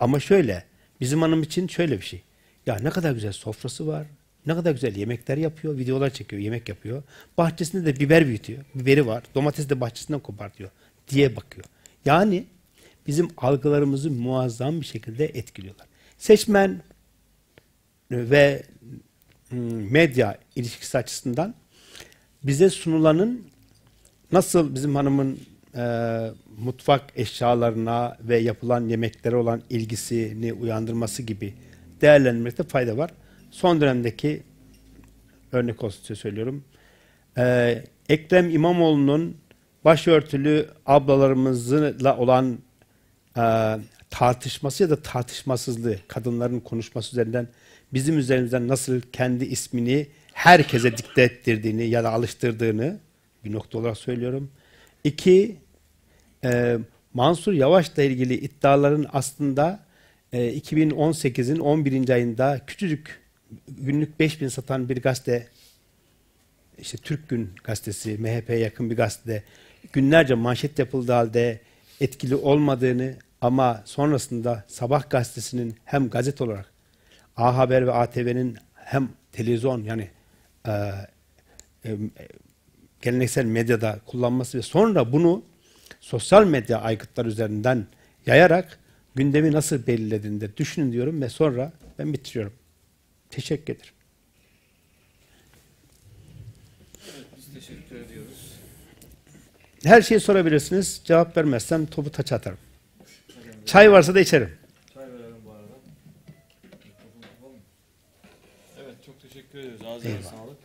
Ama şöyle bizim hanım için şöyle bir şey. Ya ne kadar güzel sofrası var. Ne kadar güzel yemekler yapıyor, videolar çekiyor, yemek yapıyor. Bahçesinde de biber büyütüyor. Biberi var. Domates de bahçesinden kopartıyor diye bakıyor. Yani bizim algılarımızı muazzam bir şekilde etkiliyorlar. Seçmen ve medya ilişkisi açısından bize sunulanın nasıl bizim hanımın e, mutfak eşyalarına ve yapılan yemeklere olan ilgisini uyandırması gibi değerlendirmekte fayda var. Son dönemdeki örnek olsun diye söylüyorum. E, Ekrem İmamoğlu'nun başörtülü ablalarımızla olan e, tartışması ya da tartışmasızlığı, kadınların konuşması üzerinden bizim üzerimizden nasıl kendi ismini herkese dikte ettirdiğini ya da alıştırdığını bir nokta olarak söylüyorum. İki, e, Mansur Yavaş'la ilgili iddiaların aslında e, 2018'in 11. ayında küçücük günlük 5000 satan bir gazete işte Türk Gün gazetesi, MHP'ye yakın bir gazetede günlerce manşet yapıldığı halde etkili olmadığını ama sonrasında Sabah gazetesinin hem gazete olarak A Haber ve ATV'nin hem televizyon yani e, e, geleneksel medyada kullanması ve sonra bunu sosyal medya aygıtlar üzerinden yayarak gündemi nasıl belirlediğini de düşünün diyorum ve sonra ben bitiriyorum. Teşekkür ederim. Biz teşekkür ediyoruz. Her şeyi sorabilirsiniz. Cevap vermezsem topu taça atarım. Çay varsa da içerim. Çay verelim bu arada. Evet çok teşekkür ediyoruz. Eyvallah. sağlık.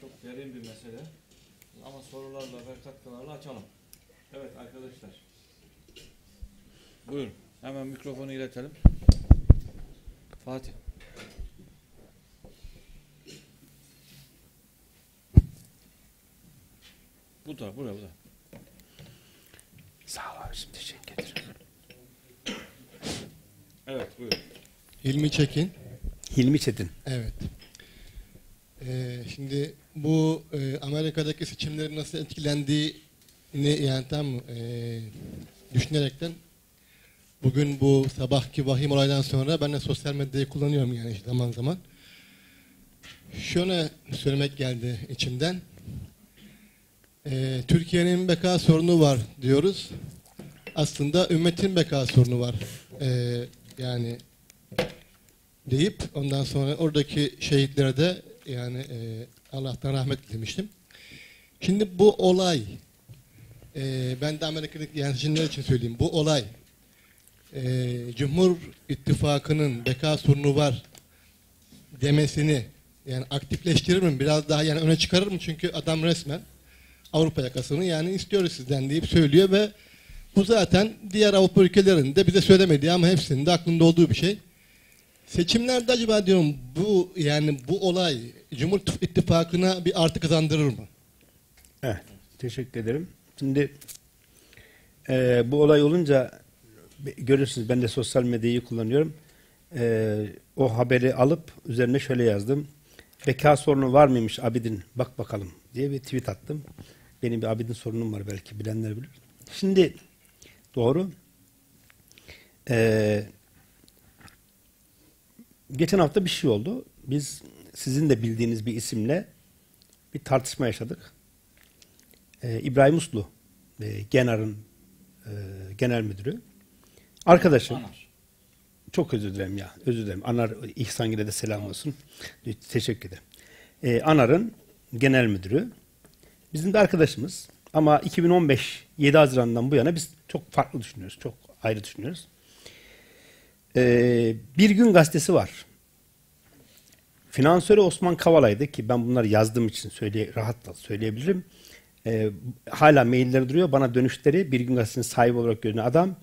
Çok derin bir mesele. Ama sorularla ve katkılarla açalım. Evet arkadaşlar. Buyurun. Hemen mikrofonu iletelim. Fatih. Bu da, burada, burada. Sağ ol abiciğim. Teşekkür ederim. Evet, buyurun. Hilmi Çekin. Hilmi Çetin. Evet. Ee, şimdi bu e, Amerika'daki seçimlerin nasıl etkilendiğini yani tam e, düşünerekten bugün bu sabahki vahim olaydan sonra ben de sosyal medyayı kullanıyorum yani zaman zaman. Şöyle söylemek geldi içimden. Ee, Türkiye'nin beka sorunu var diyoruz. Aslında ümmetin beka sorunu var. Ee, yani deyip ondan sonra oradaki şehitlere de yani e, Allah'tan rahmet dilemiştim. Şimdi bu olay e, ben de Amerika'daki yancılar için söyleyeyim. Bu olay e, Cumhur İttifakı'nın beka sorunu var demesini yani aktifleştirir mi? Biraz daha yani öne çıkarır mı? Çünkü adam resmen Avrupa yakasını yani istiyoruz sizden deyip söylüyor ve bu zaten diğer Avrupa ülkelerinde bize söylemediği ama hepsinin de aklında olduğu bir şey. Seçimlerde acaba diyorum bu yani bu olay Cumhur İttifakı'na bir artı kazandırır mı? Evet. Teşekkür ederim. Şimdi e, bu olay olunca görürsünüz ben de sosyal medyayı kullanıyorum. E, o haberi alıp üzerine şöyle yazdım. Beka sorunu var mıymış Abidin? Bak bakalım diye bir tweet attım. Benim bir Abidin sorunum var belki bilenler bilir. Şimdi doğru. E, geçen hafta bir şey oldu. Biz sizin de bildiğiniz bir isimle bir tartışma yaşadık. Ee, İbrahim Uslu, e, Genar'ın e, genel müdürü. Arkadaşım, Anar. çok özür dilerim ya, özür dilerim. Anar İhsangil'e de selam olsun. Teşekkür ederim. Ee, Anar'ın genel müdürü. Bizim de arkadaşımız. Ama 2015 7 Haziran'dan bu yana biz çok farklı düşünüyoruz. Çok ayrı düşünüyoruz. Ee, bir gün gazetesi var. Finansörü Osman Kavala'ydı ki ben bunları yazdığım için söyleye, rahatla söyleyebilirim. Ee, hala mailleri duruyor. Bana dönüşleri bir gün gazetesinin sahibi olarak görünen adam.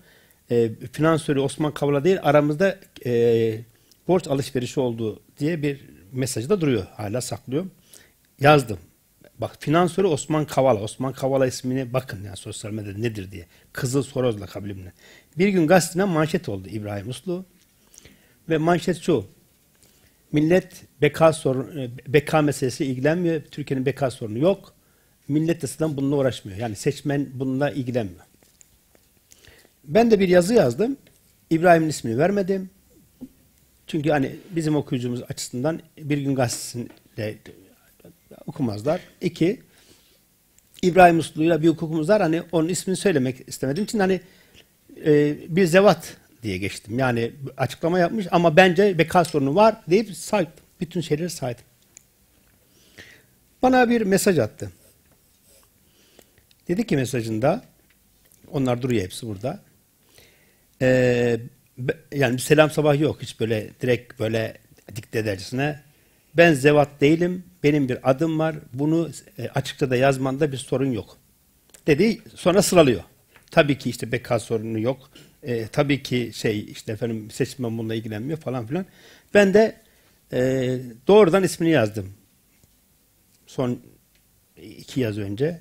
E, finansörü Osman Kavala değil aramızda e, borç alışverişi oldu diye bir mesajı da duruyor. Hala saklıyorum. Yazdım. Bak finansörü Osman Kavala. Osman Kavala ismini bakın ya sosyal medyada nedir diye. Kızıl Soroz lakabımla. Bir gün gazetine manşet oldu İbrahim Uslu. Ve manşet şu. Millet beka sorun, beka meselesi ilgilenmiyor. Türkiye'nin beka sorunu yok. Millet de bununla uğraşmıyor. Yani seçmen bununla ilgilenmiyor. Ben de bir yazı yazdım. İbrahim'in ismini vermedim. Çünkü hani bizim okuyucumuz açısından bir gün gazetesinde okumazlar. İki, İbrahim Uslu'yla bir hukukumuz var. Hani onun ismini söylemek istemediğim için hani e, bir zevat diye geçtim. Yani açıklama yapmış ama bence beka sorunu var deyip saydım. Bütün şeyleri saydım. Bana bir mesaj attı. Dedi ki mesajında onlar duruyor hepsi burada. Be- yani bir selam sabah yok. Hiç böyle direkt böyle dikte edercesine. Ben zevat değilim. Benim bir adım var. Bunu e, açıkça da yazmanda bir sorun yok. Dedi. Sonra sıralıyor. Tabii ki işte beka sorunu yok. E, tabii ki şey işte efendim seçmen bununla ilgilenmiyor falan filan. Ben de e, doğrudan ismini yazdım. Son iki yaz önce.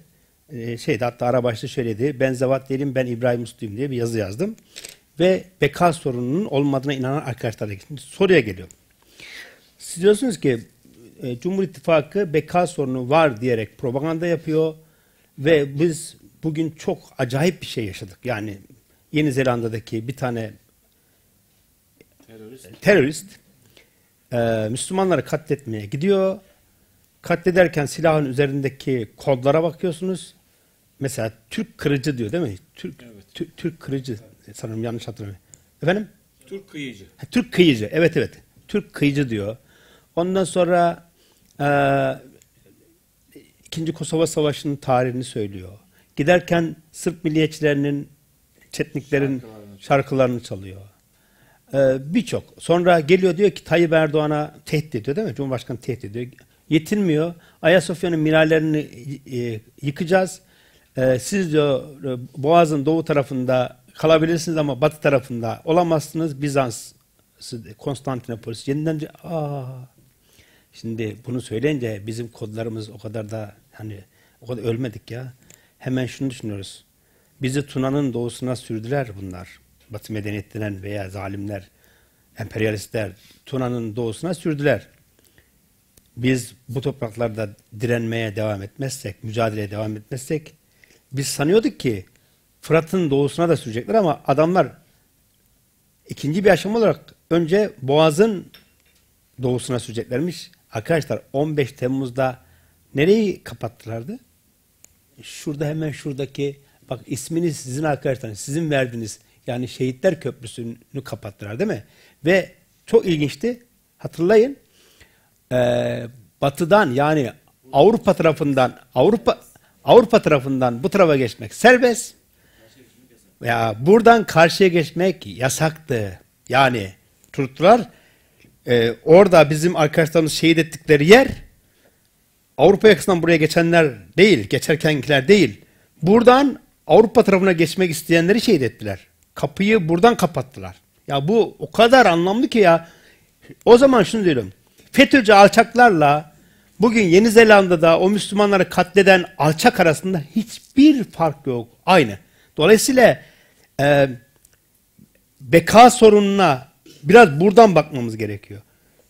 e, şeyde hatta ara başta söyledi. Ben Zevat değilim ben İbrahim Usluyum diye bir yazı yazdım. Ve beka sorununun olmadığına inanan arkadaşlar da şimdi soruya geliyor. Siz diyorsunuz ki e, Cumhur İttifakı beka sorunu var diyerek propaganda yapıyor ve biz bugün çok acayip bir şey yaşadık. Yani Yeni Zelanda'daki bir tane Terörist. terörist e, Müslümanları katletmeye gidiyor. Katlederken silahın üzerindeki kodlara bakıyorsunuz. Mesela Türk kırıcı diyor değil mi? Türk Evet. Tü- Türk kırıcı sanırım yanlış hatırlamıyorum. Efendim? Türk kıyıcı. Ha, Türk kıyıcı. Evet evet. Türk kıyıcı diyor. Ondan sonra e, İkinci Kosova Savaşı'nın tarihini söylüyor. Giderken Sırp milliyetçilerinin, Çetniklerin Şarkılarını şarkılarını çalıyor. Ee, Birçok. Sonra geliyor diyor ki Tayyip Erdoğan'a tehdit ediyor değil mi? Cumhurbaşkanı tehdit ediyor. Yetinmiyor. Ayasofya'nın minarelerini e, yıkacağız. Ee, siz diyor Boğaz'ın doğu tarafında kalabilirsiniz ama batı tarafında olamazsınız. Bizans, Konstantinopolis yeniden. Aa, Şimdi bunu söyleyince bizim kodlarımız o kadar da hani o kadar ölmedik ya. Hemen şunu düşünüyoruz. Bizi Tuna'nın doğusuna sürdüler bunlar. Batı medeniyet denen veya zalimler, emperyalistler Tuna'nın doğusuna sürdüler. Biz bu topraklarda direnmeye devam etmezsek, mücadeleye devam etmezsek biz sanıyorduk ki Fırat'ın doğusuna da sürecekler ama adamlar ikinci bir aşama olarak önce Boğaz'ın doğusuna süreceklermiş. Arkadaşlar 15 Temmuz'da nereyi kapattılardı? Şurada hemen şuradaki bak isminiz sizin arkadaşlar sizin verdiğiniz yani Şehitler Köprüsü'nü kapattılar değil mi? Ve çok ilginçti. Hatırlayın. Ee, batıdan yani Avrupa tarafından Avrupa Avrupa tarafından bu tarafa geçmek serbest. Ya buradan karşıya geçmek yasaktı. Yani tuttular. Ee, orada bizim arkadaşlarımız şehit ettikleri yer Avrupa yakasından buraya geçenler değil, geçerkenkiler değil. Buradan Avrupa tarafına geçmek isteyenleri şehit ettiler. Kapıyı buradan kapattılar. Ya bu o kadar anlamlı ki ya. O zaman şunu diyorum. FETÖ'cü alçaklarla bugün Yeni Zelanda'da o Müslümanları katleden alçak arasında hiçbir fark yok. Aynı. Dolayısıyla e, beka sorununa biraz buradan bakmamız gerekiyor.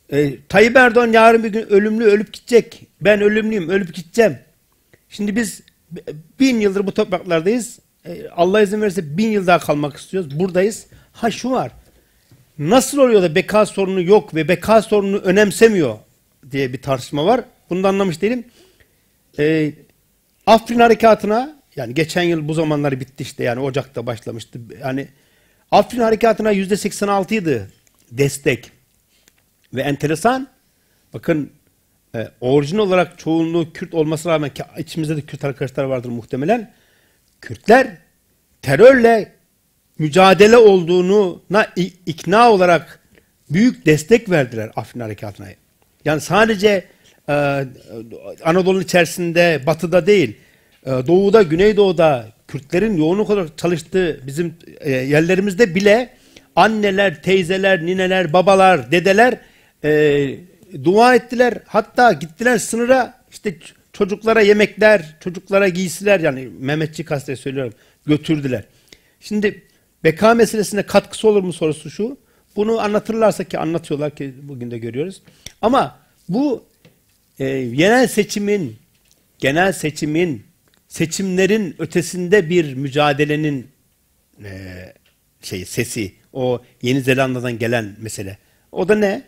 E, Tayyip Erdoğan yarın bir gün ölümlü ölüp gidecek. Ben ölümlüyüm, ölüp gideceğim. Şimdi biz bin yıldır bu topraklardayız. E, Allah izin verirse bin yıl daha kalmak istiyoruz. Buradayız. Ha şu var. Nasıl oluyor da beka sorunu yok ve beka sorununu önemsemiyor diye bir tartışma var. Bunu da anlamış değilim. E, Afrin harekatına yani geçen yıl bu zamanlar bitti işte yani Ocak'ta başlamıştı. Yani Afrin harekatına yüzde 86 idi destek. Ve enteresan bakın e, orijin olarak çoğunluğu Kürt olmasına rağmen ki içimizde de Kürt arkadaşlar vardır muhtemelen. Kürtler terörle mücadele olduğuna ikna olarak büyük destek verdiler Afrin Harekatı'na. Yani sadece e, Anadolu'nun içerisinde, batıda değil, doğuda, güneydoğuda Kürtlerin yoğunluk olarak çalıştığı bizim e, yerlerimizde bile anneler, teyzeler, nineler, babalar, dedeler e, dua ettiler. Hatta gittiler sınıra işte çocuklara yemekler, çocuklara giysiler yani Mehmetçi kastede söylüyorum götürdüler. Şimdi beka meselesine katkısı olur mu sorusu şu. Bunu anlatırlarsa ki anlatıyorlar ki bugün de görüyoruz. Ama bu e, genel seçimin genel seçimin seçimlerin ötesinde bir mücadelenin e, şey sesi o Yeni Zelanda'dan gelen mesele. O da ne?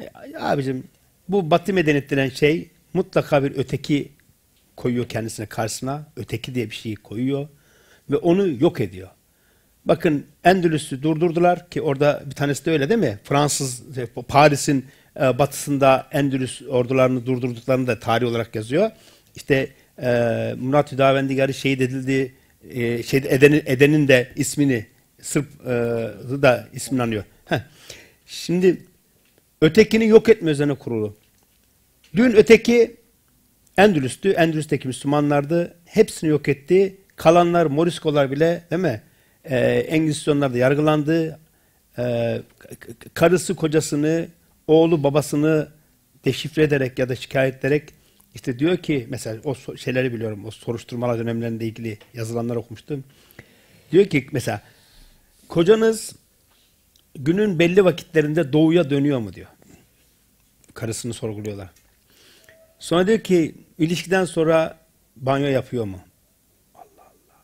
E, abicim bu batı medeniyet denen şey mutlaka bir öteki koyuyor kendisine karşısına. Öteki diye bir şeyi koyuyor ve onu yok ediyor. Bakın Endülüs'ü durdurdular ki orada bir tanesi de öyle değil mi? Fransız Paris'in e, batısında Endülüs ordularını durdurduklarını da tarih olarak yazıyor. İşte e, Murat Hüdavendigar'ı şehit edildi e, şey Eden'in Eden'in de ismini Sırp e, da ismini anıyor. Şimdi ötekini yok etme üzerine kurulu. Dün öteki Endülüs'tü. Endülüs'teki Müslümanlardı. Hepsini yok etti. Kalanlar, Moriskolar bile değil mi? Ee, Engizisyonlar da yargılandı. Ee, karısı kocasını, oğlu babasını deşifre ederek ya da şikayet ederek İşte diyor ki mesela o şeyleri biliyorum. O soruşturmalar dönemlerinde ilgili yazılanlar okumuştum. Diyor ki mesela kocanız günün belli vakitlerinde doğuya dönüyor mu diyor. Karısını sorguluyorlar. Sonra diyor ki ilişkiden sonra banyo yapıyor mu? Allah Allah.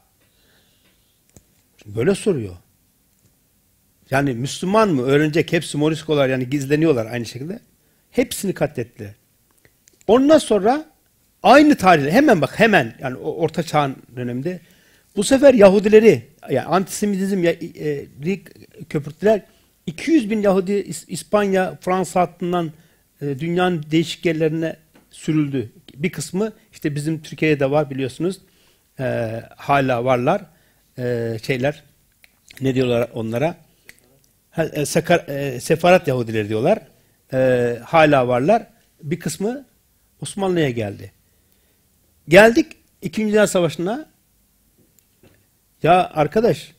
Böyle soruyor. Yani Müslüman mı öğrenecek hepsi moriskolar yani gizleniyorlar aynı şekilde. Hepsini katlettiler. Ondan sonra aynı tarihte hemen bak hemen yani orta çağın döneminde bu sefer Yahudileri yani antisemitizm e, lik köpürttüler. 200 bin Yahudi İs- İspanya, Fransa hattından e, dünyanın değişik yerlerine sürüldü. Bir kısmı işte bizim Türkiye'de var biliyorsunuz. E, hala varlar. E, şeyler ne diyorlar onlara? Ha, e, e, sefarat Yahudileri diyorlar. E, hala varlar. Bir kısmı Osmanlı'ya geldi. Geldik İkinci Dünya Savaşı'na. Ya arkadaş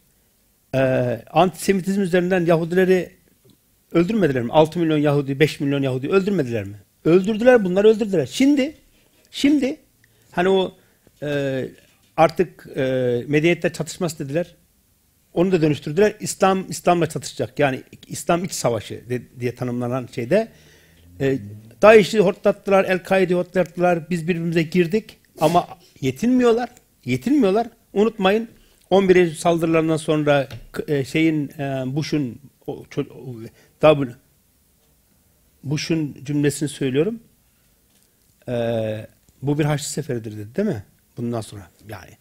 e, antisemitizm üzerinden Yahudileri öldürmediler mi? 6 milyon Yahudi, 5 milyon Yahudi öldürmediler mi? Öldürdüler bunları öldürdüler. Şimdi şimdi hani o e, artık e, medeniyetler çatışması dediler. Onu da dönüştürdüler. İslam İslam'la çatışacak. Yani İslam iç savaşı de- diye tanımlanan şeyde e, DAEŞ'i hortlattılar, El-Kaide'yi hortlattılar. Biz birbirimize girdik ama yetinmiyorlar. Yetinmiyorlar. Unutmayın 11 Eylül saldırılarından sonra e, şeyin e, Bush'un W Bush'un cümlesini söylüyorum. E, bu bir Haçlı seferidir dedi değil mi? Bundan sonra yani.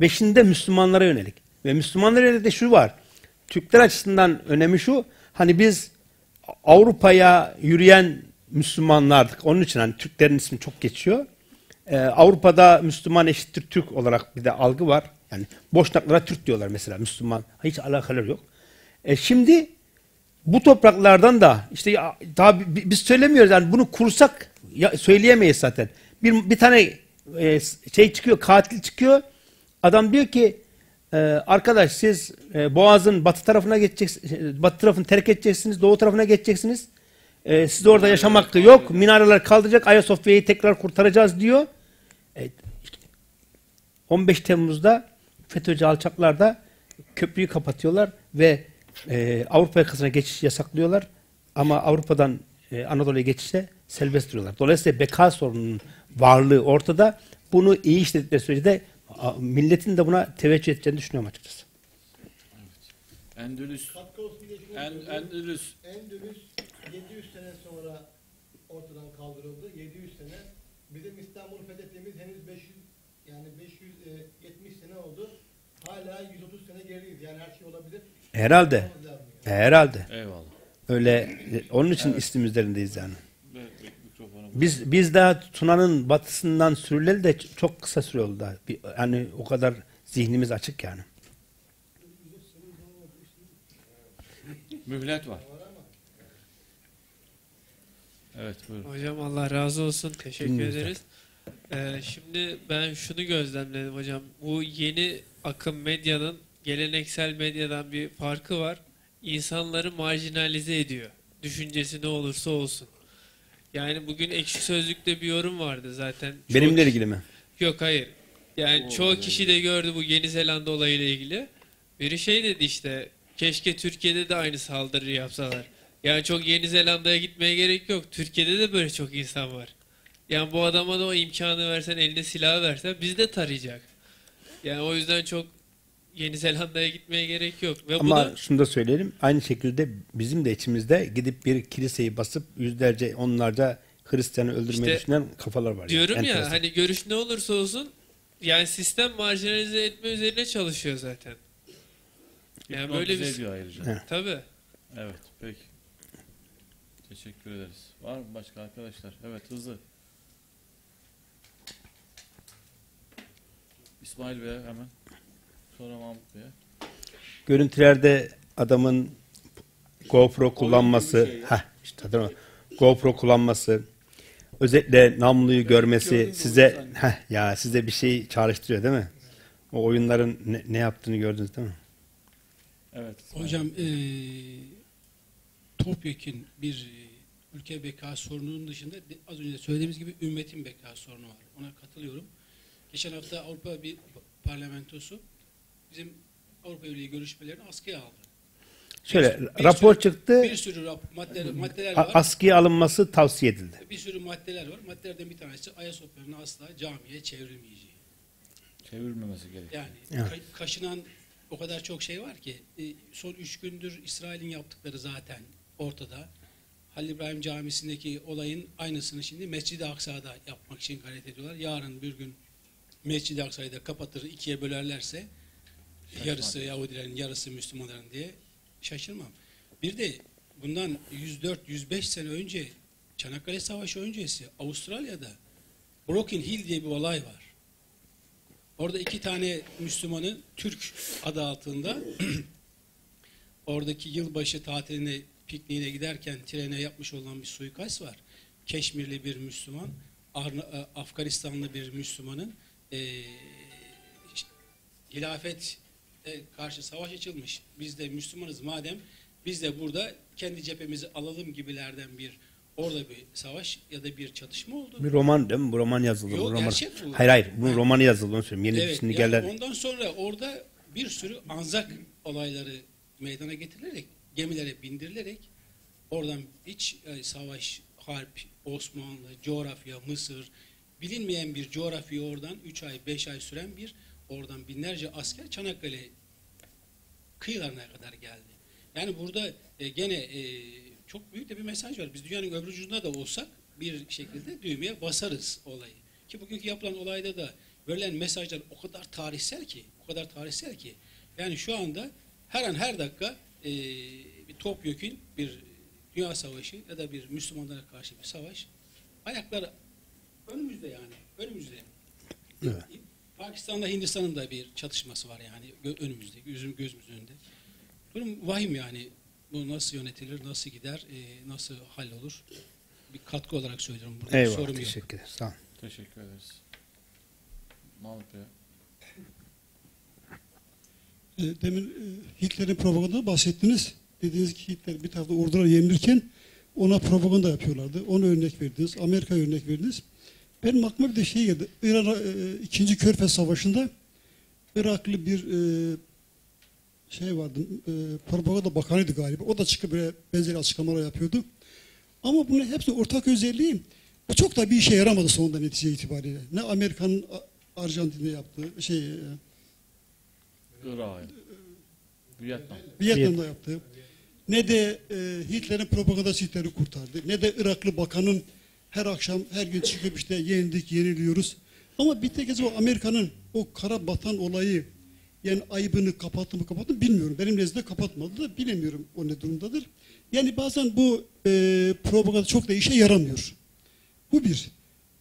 Beşinde Müslümanlara yönelik. Ve Müslümanlara yönelik de şu var. Türkler açısından önemi şu. Hani biz Avrupa'ya yürüyen Müslümanlardık. Onun için hani Türklerin ismi çok geçiyor. Ee, Avrupa'da Müslüman eşittir Türk olarak bir de algı var. Yani Boşnaklara Türk diyorlar mesela Müslüman. Hiç alakaları yok. E şimdi bu topraklardan da işte ya, daha bi- biz söylemiyoruz yani bunu kursak ya, söyleyemeyiz zaten. Bir, bir tane e, şey çıkıyor katil çıkıyor. Adam diyor ki e, arkadaş siz e, Boğaz'ın batı tarafına geçeceksiniz, batı tarafını terk edeceksiniz, doğu tarafına geçeceksiniz. E, siz orada yaşam hakkı yok. Minareler kaldıracak, Ayasofya'yı tekrar kurtaracağız diyor. E, 15 Temmuz'da FETÖ'cü alçaklar da köprüyü kapatıyorlar ve e, Avrupa yakasına geçiş yasaklıyorlar. Ama Avrupa'dan e, Anadolu'ya geçişte serbest duruyorlar. Dolayısıyla beka sorununun varlığı ortada. Bunu iyi işledikleri sürece de milletin de buna teveccüh edeceğini düşünüyorum açıkçası. Endülüs. En, Endülüs. Endülüs 700 sene sonra ortadan kaldırıldı. 700 sene. Bizim İstanbul fethettiğimiz henüz 500 yani 570 sene oldu. Hala 130 sene geriyiz. Yani her şey olabilir. Herhalde. Herhalde. Eyvallah. Öyle e, onun için istim üzerindeyiz yani. Biz biz daha Tuna'nın batısından sürüleli de çok kısa süre oldu daha. Bir, yani o kadar zihnimiz açık yani. Mühlet var. Evet buyurun. Hocam Allah razı olsun. Teşekkür Dinliyoruz. ederiz. Ee, şimdi ben şunu gözlemledim hocam. Bu yeni akım medyanın geleneksel medyadan bir farkı var. İnsanları marjinalize ediyor. Düşüncesi ne olursa olsun. Yani bugün ekşi sözlükte bir yorum vardı zaten. Çoğu Benimle ilgili mi? Yok hayır. Yani çoğu kişi de gördü bu Yeni Zelanda olayıyla ilgili. Biri şey dedi işte keşke Türkiye'de de aynı saldırıyı yapsalar. Yani çok Yeni Zelanda'ya gitmeye gerek yok. Türkiye'de de böyle çok insan var. Yani bu adama da o imkanı versen eline silah versen biz de tarayacak. Yani o yüzden çok Yeni Zelanda'ya gitmeye gerek yok. Ve bu Ama da şunu da söyleyelim. Aynı şekilde bizim de içimizde gidip bir kiliseyi basıp yüzlerce, onlarca Hristiyanı öldürmeyi İşte düşünen kafalar var. yani. diyorum ya Enteresan. hani görüş ne olursa olsun yani sistem marjinalize etme üzerine çalışıyor zaten. Yani böyle Hipnotize bir ediyor ayrıca. Tabii. Evet peki. Teşekkür ederiz. Var mı başka arkadaşlar? Evet hızlı. İsmail Bey hemen. Sonra Mahmut Bey'e. Görüntülerde adamın GoPro kullanması, şey heh, işte değil mi? GoPro kullanması, özellikle namluyu görmesi gördüm, size heh, ya size bir şey çağrıştırıyor değil mi? O oyunların ne, ne yaptığını gördünüz değil mi? Evet. Hocam eee topyekun bir ülke beka sorununun dışında az önce de söylediğimiz gibi ümmetin beka sorunu var. Ona katılıyorum. Geçen hafta Avrupa bir parlamentosu bizim Avrupa Birliği görüşmelerini askıya aldı. Şöyle Bir rapor sürü- çıktı. Bir sürü rap- madde, maddeler a- var. askıya alınması tavsiye edildi. Bir sürü maddeler var. Maddelerden bir tanesi Ayasofya'nın asla camiye çevrilmeyeceği. Çevirmemesi gerekiyor. Yani Evet. ka- kaşınan o kadar çok şey var ki e, son üç gündür İsrail'in yaptıkları zaten ortada. Halil İbrahim Camisi'ndeki olayın aynısını şimdi Mescid-i Aksa'da yapmak için gayret ediyorlar. Yarın bir gün Mescid-i Aksa'yı da kapatır ikiye bölerlerse yarısı Yahudilerin yarısı Müslümanların diye şaşırmam. Bir de bundan 104-105 sene önce Çanakkale Savaşı öncesi Avustralya'da Broken Hill diye bir olay var. Orada iki tane Müslümanı Türk adı altında oradaki yılbaşı tatiline pikniğine giderken trene yapmış olan bir suikast var. Keşmirli bir Müslüman, Arna- e, Afganistanlı bir Müslümanın e, hilafet karşı savaş açılmış. Biz de Müslümanız madem biz de burada kendi cephemizi alalım gibilerden bir orada bir savaş ya da bir çatışma oldu. Bir roman değil mi? Bu roman yazıldı. Yok, bu roman. gerçek bu. Hayır hayır. Bu romanı yazıldı onu söyleyeyim. Yeni Evet, yani gelen. ondan sonra orada bir sürü anzak olayları meydana getirilerek, gemilere bindirilerek oradan iç e, savaş, harp, Osmanlı, coğrafya, Mısır, bilinmeyen bir coğrafya oradan 3 ay, 5 ay süren bir oradan binlerce asker Çanakkale kıyılarına kadar geldi. Yani burada e, gene e, çok büyük de bir mesaj var. Biz dünyanın öbür ucunda da olsak bir şekilde düğmeye basarız olayı. Ki bugünkü yapılan olayda da verilen mesajlar o kadar tarihsel ki, o kadar tarihsel ki. Yani şu anda her an her dakika e, bir topyekün bir dünya savaşı ya da bir Müslümanlara karşı bir savaş ayaklar önümüzde yani, önümüzde. Evet. Pakistan'da Hindistan'ın da bir çatışması var yani önümüzde, gözüm gözümüzün önünde. Durum vahim yani. Bu nasıl yönetilir, nasıl gider, e, nasıl hallolur? Bir katkı olarak söylüyorum. Burada Eyvallah. sorum yok. Teşekkür ederiz. Sağ olun. Teşekkür ederiz. Mahmut Bey. E, Demin e, Hitler'in propaganda bahsettiniz. Dediğiniz ki Hitler bir tarafta ordular yenilirken ona propaganda yapıyorlardı. Onu örnek verdiniz. Amerika örnek verdiniz. Benim aklıma bir de şey geldi. İran e, ikinci Körfez Savaşı'nda Iraklı bir e, şey vardı. E, propaganda bakanıydı galiba. O da çıkıp böyle benzeri açıklamalar yapıyordu. Ama bunun hepsi ortak özelliği. Bu çok da bir işe yaramadı sonunda netice itibariyle. Ne Amerika'nın Arjantin'de yaptığı şey e, Irak'a. Vietnam. Vietnam'da yaptı. Ne de e, Hitler'in propagandası Hitler'i kurtardı. Ne de Iraklı bakanın her akşam her gün çıkıp işte yenildik, yeniliyoruz. Ama bir tek kez o Amerika'nın o kara batan olayı yani ayıbını kapattı mı kapattı mı bilmiyorum. Benim nezdimde kapatmadı da bilemiyorum o ne durumdadır. Yani bazen bu e, propaganda çok da işe yaramıyor. Bu bir.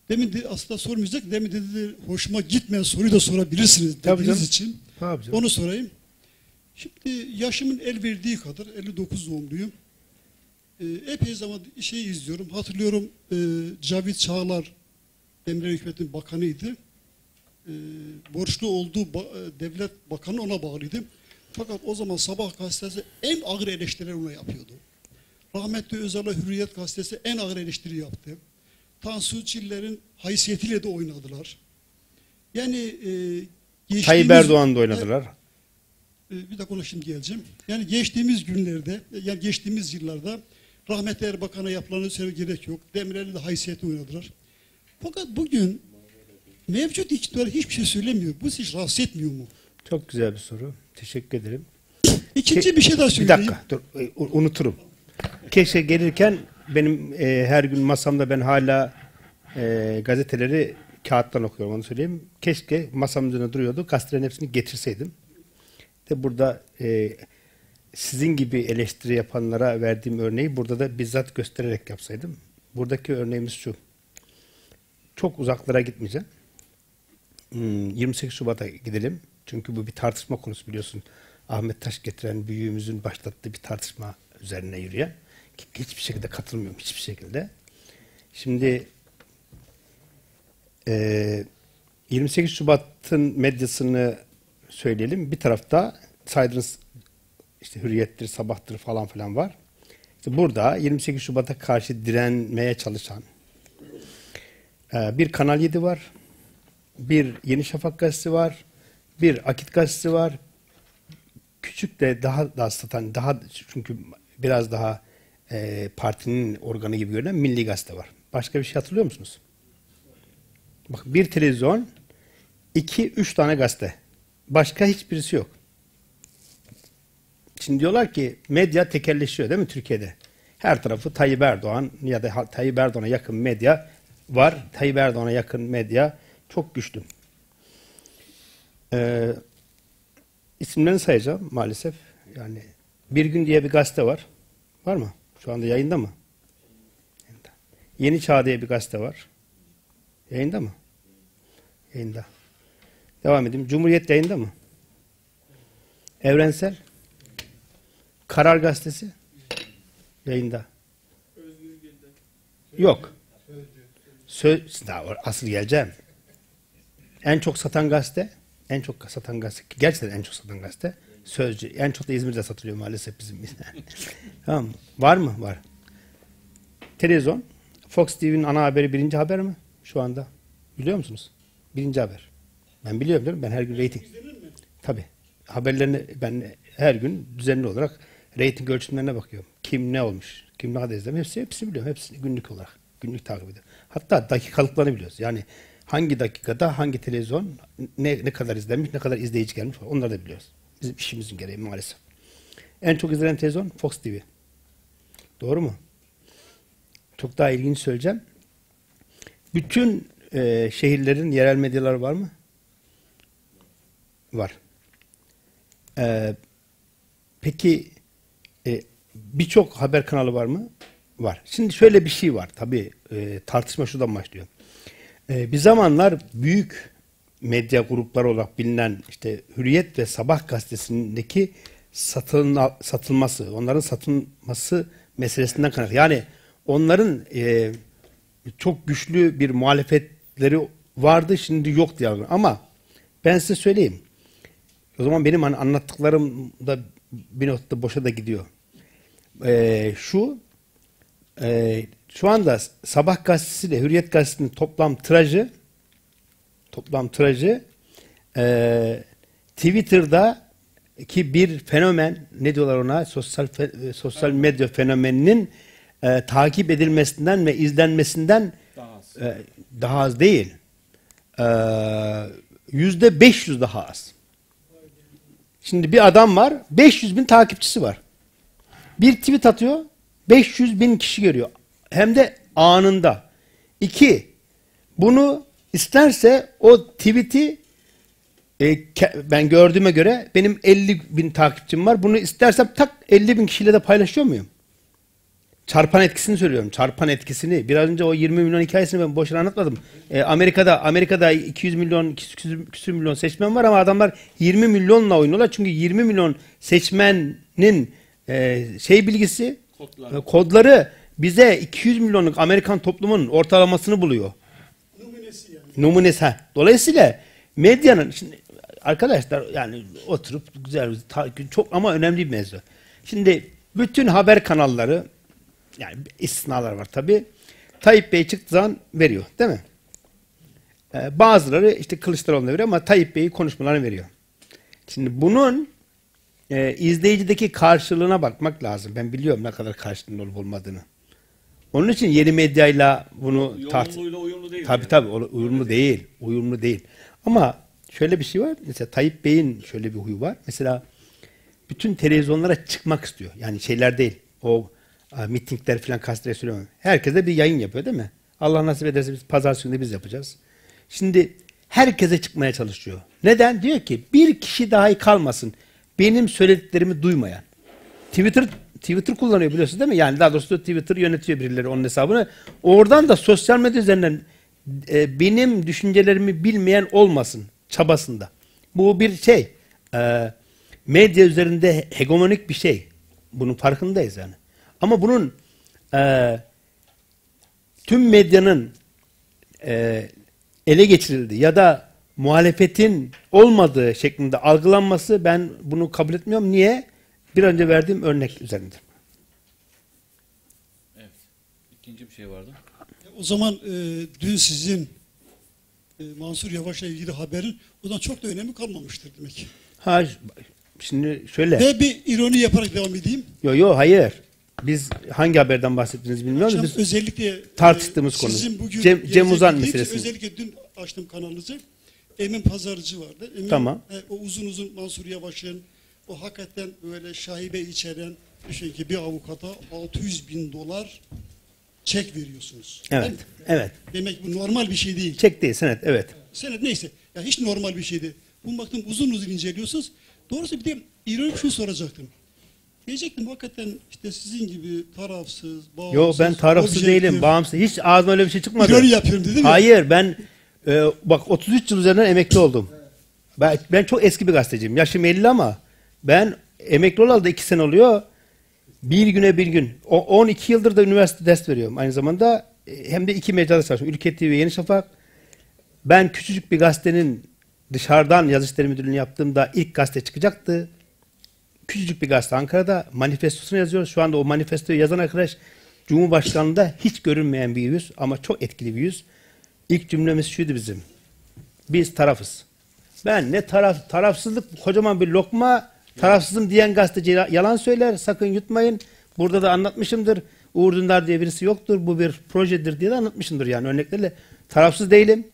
Demin de aslında sormayacak. Demin dedi hoşuma gitmeyen soruyu da sorabilirsiniz Tabii dediğiniz canım. için. Canım. Onu sorayım. Şimdi yaşımın el verdiği kadar 59 doğumluyum. Ee, epey zaman şey izliyorum. Hatırlıyorum e, Cavit Çağlar Emre Hükümet'in bakanıydı. E, borçlu olduğu ba- e, devlet bakanı ona bağlıydı. Fakat o zaman Sabah gazetesi en ağır eleştiriler ona yapıyordu. Rahmetli Özal'a Hürriyet gazetesi en ağır eleştiri yaptı. Tansu Çiller'in haysiyetiyle de oynadılar. Yani e, geçtiğimiz- Tayyip Erdoğan da oynadılar. ee, bir dakika ona şimdi geleceğim. Yani geçtiğimiz günlerde, yani geçtiğimiz yıllarda rahmetli Erbakan'a yapılanı söyleme gerek yok. Demirel'in de haysiyeti oynadılar. Fakat bugün mevcut iktidar hiçbir şey söylemiyor. Bu hiç rahatsız etmiyor mu? Çok güzel bir soru. Teşekkür ederim. İkinci bir şey daha Bir söyleyeyim. dakika dur e, unuturum. Keşke gelirken benim e, her gün masamda ben hala e, gazeteleri kağıttan okuyorum onu söyleyeyim. Keşke masamın üzerine duruyordu. Gazetelerin hepsini getirseydim. De burada e, sizin gibi eleştiri yapanlara verdiğim örneği burada da bizzat göstererek yapsaydım. Buradaki örneğimiz şu. Çok uzaklara gitmeyeceğim. Hmm, 28 Şubat'a gidelim. Çünkü bu bir tartışma konusu biliyorsun. Ahmet Taş getiren büyüğümüzün başlattığı bir tartışma üzerine yürüyen. Hiçbir şekilde katılmıyorum. Hiçbir şekilde. Şimdi eee 28 Şubat'ın medyasını söyleyelim. Bir tarafta saydığınız işte Hürriyet'tir, Sabah'tır falan filan var. İşte burada 28 Şubat'a karşı direnmeye çalışan e, bir Kanal 7 var, bir Yeni Şafak gazetesi var, bir Akit gazetesi var. Küçük de daha da satan, daha çünkü biraz daha e, partinin organı gibi görünen Milli Gazete var. Başka bir şey hatırlıyor musunuz? Bak bir televizyon, iki, üç tane gazete. Başka hiçbirisi yok. Şimdi diyorlar ki medya tekelleşiyor değil mi Türkiye'de? Her tarafı Tayyip Erdoğan ya da Tayyip Erdoğan'a yakın medya var. Tayyip Erdoğan'a yakın medya çok güçlü. Ee, isimlerini sayacağım maalesef. Yani Bir Gün diye bir gazete var. Var mı? Şu anda yayında mı? Yeni Çağ diye bir gazete var. Yayında mı? Yayında. Devam edeyim. Cumhuriyet yayında mı? Evrensel. Karar Gazetesi. Yayında. Yok. Söz, daha asıl geleceğim. En çok satan gazete, en çok satan gazete, gerçekten en çok satan gazete Sözcü. En çok da İzmir'de satılıyor maalesef bizim. tamam? Var mı? Var. Televizyon. Fox TV'nin ana haberi birinci haber mi? Şu anda. Biliyor musunuz? Birinci haber. Ben biliyorum değil mi? Ben her gün reyting. Tabii. Haberlerini ben her gün düzenli olarak reyting ölçümlerine bakıyorum. Kim ne olmuş? Kim ne kadar izlemiş? Hepsi, hepsi biliyorum. Hepsini günlük olarak. Günlük takip ediyorum. Hatta dakikalıklarını biliyoruz. Yani hangi dakikada hangi televizyon ne, ne kadar izlenmiş, ne kadar izleyici gelmiş onları da biliyoruz. Bizim işimizin gereği maalesef. En çok izlenen televizyon Fox TV. Doğru mu? Çok daha ilginç söyleyeceğim. Bütün e, şehirlerin yerel medyaları var mı? Var. E, peki e, birçok haber kanalı var mı? Var. Şimdi şöyle bir şey var. Tabii e, tartışma şuradan başlıyor. E, bir zamanlar büyük medya grupları olarak bilinen işte Hürriyet ve Sabah gazetesindeki satın, satılması, onların satılması meselesinden kaynaklı. Yani onların e, çok güçlü bir muhalefetleri vardı, şimdi yok diye. Ama ben size söyleyeyim. O zaman benim hani anlattıklarım da bir noktada boşa da gidiyor. E, şu e, şu anda Sabah gazetesi ile Hürriyet gazetesinin toplam tirajı toplam tirajı e, Twitter'da ki bir fenomen ne diyorlar ona sosyal fe, e, sosyal medya fenomeninin e, takip edilmesinden ve izlenmesinden daha az, e, daha az değil. E, yüzde 500 daha az. Şimdi bir adam var 500 bin takipçisi var. Bir tweet atıyor 500 bin kişi görüyor. Hem de anında. İki, bunu İsterse o tweet'i e, ben gördüğüme göre benim 50 bin takipçim var. Bunu istersem tak 50 bin kişiyle de paylaşıyor muyum? Çarpan etkisini söylüyorum. Çarpan etkisini. Biraz önce o 20 milyon hikayesini ben boşuna anlatmadım. E, Amerika'da Amerika'da 200 milyon küsür milyon seçmen var ama adamlar 20 milyonla oynuyorlar. Çünkü 20 milyon seçmenin e, şey bilgisi kodları. E, kodları bize 200 milyonluk Amerikan toplumunun ortalamasını buluyor numunesi. Ha. Dolayısıyla medyanın şimdi arkadaşlar yani oturup güzel çok ama önemli bir mevzu. Şimdi bütün haber kanalları yani istisnalar var tabi. Tayyip Bey çıktığı zaman veriyor değil mi? Ee, bazıları işte Kılıçdaroğlu'na veriyor ama Tayyip Bey'i konuşmalarını veriyor. Şimdi bunun e, izleyicideki karşılığına bakmak lazım. Ben biliyorum ne kadar karşılığının olup olmadığını. Onun için yeni medyayla bunu tart uyumlu değil. Tabii yani. tabii uyumlu değil. Uyumlu değil. Ama şöyle bir şey var. Mesela Tayyip Bey'in şöyle bir huyu var. Mesela bütün televizyonlara çıkmak istiyor. Yani şeyler değil. O mitingler falan kastire söylüyorum. Herkese bir yayın yapıyor değil mi? Allah nasip ederse biz pazar günü biz yapacağız. Şimdi herkese çıkmaya çalışıyor. Neden? Diyor ki bir kişi dahi kalmasın benim söylediklerimi duymayan. Twitter Twitter kullanıyor biliyorsunuz değil mi? Yani daha doğrusu Twitter yönetiyor birileri onun hesabını. Oradan da sosyal medya üzerinden e, benim düşüncelerimi bilmeyen olmasın çabasında. Bu bir şey. E, medya üzerinde hegemonik bir şey. Bunun farkındayız yani. Ama bunun e, tüm medyanın e, ele geçirildi ya da muhalefetin olmadığı şeklinde algılanması ben bunu kabul etmiyorum. Niye? Bir önce verdiğim örnek üzerinde. İkinci bir şey vardı. O zaman e, dün sizin e, Mansur Yavaş'la ilgili haberin o zaman çok da önemi kalmamıştır demek ki. Ha şimdi şöyle. Ve bir ironi yaparak devam edeyim. Yo yo hayır. Biz hangi haberden bahsettiğinizi bilmiyoruz. Akşam Biz özellikle e, tartıştığımız konu. Sizin bugün Cem- Cem Uzan meselesi. Özellikle dün açtım kanalınızı. Emin Pazarcı vardı. Emin, Tamam. e, o uzun uzun Mansur Yavaş'ın o hakikaten böyle şaibe içeren düşün ki bir avukata 600 bin dolar çek veriyorsunuz. evet. Değil mi? Evet. Demek bu normal bir şey değil. Çek değil senet evet. Senet neyse. Ya hiç normal bir şeydi. Bunu baktım uzun uzun inceliyorsunuz. Doğrusu bir de ironik şunu soracaktım. Diyecektim hakikaten işte sizin gibi tarafsız, bağımsız, Yo ben tarafsız objektif, değilim. Bağımsız. Hiç ağzıma öyle bir şey çıkmadı. İroni yapıyorum dedim ya. Hayır ben e, bak 33 yıl üzerinden emekli oldum. Ben, ben çok eski bir gazeteciyim. Yaşım 50 ama ben emekli olalı da 2 sene oluyor. Bir güne bir gün. O, 12 yıldır da üniversite ders veriyorum. Aynı zamanda e, hem de iki mecrada çalışıyorum. Ülke TV ve Yeni Şafak. Ben küçücük bir gazetenin dışarıdan yazı işleri müdürlüğünü yaptığımda ilk gazete çıkacaktı. Küçücük bir gazete Ankara'da manifestosunu yazıyoruz. Şu anda o manifestoyu yazan arkadaş Cumhurbaşkanlığında hiç görünmeyen bir yüz ama çok etkili bir yüz. İlk cümlemiz şuydu bizim. Biz tarafız. Ben ne taraf tarafsızlık kocaman bir lokma tarafsızım diyen gazeteci yalan söyler. Sakın yutmayın. Burada da anlatmışımdır. Uğur Dündar diye birisi yoktur. Bu bir projedir diye de anlatmışımdır yani örneklerle. Tarafsız değilim.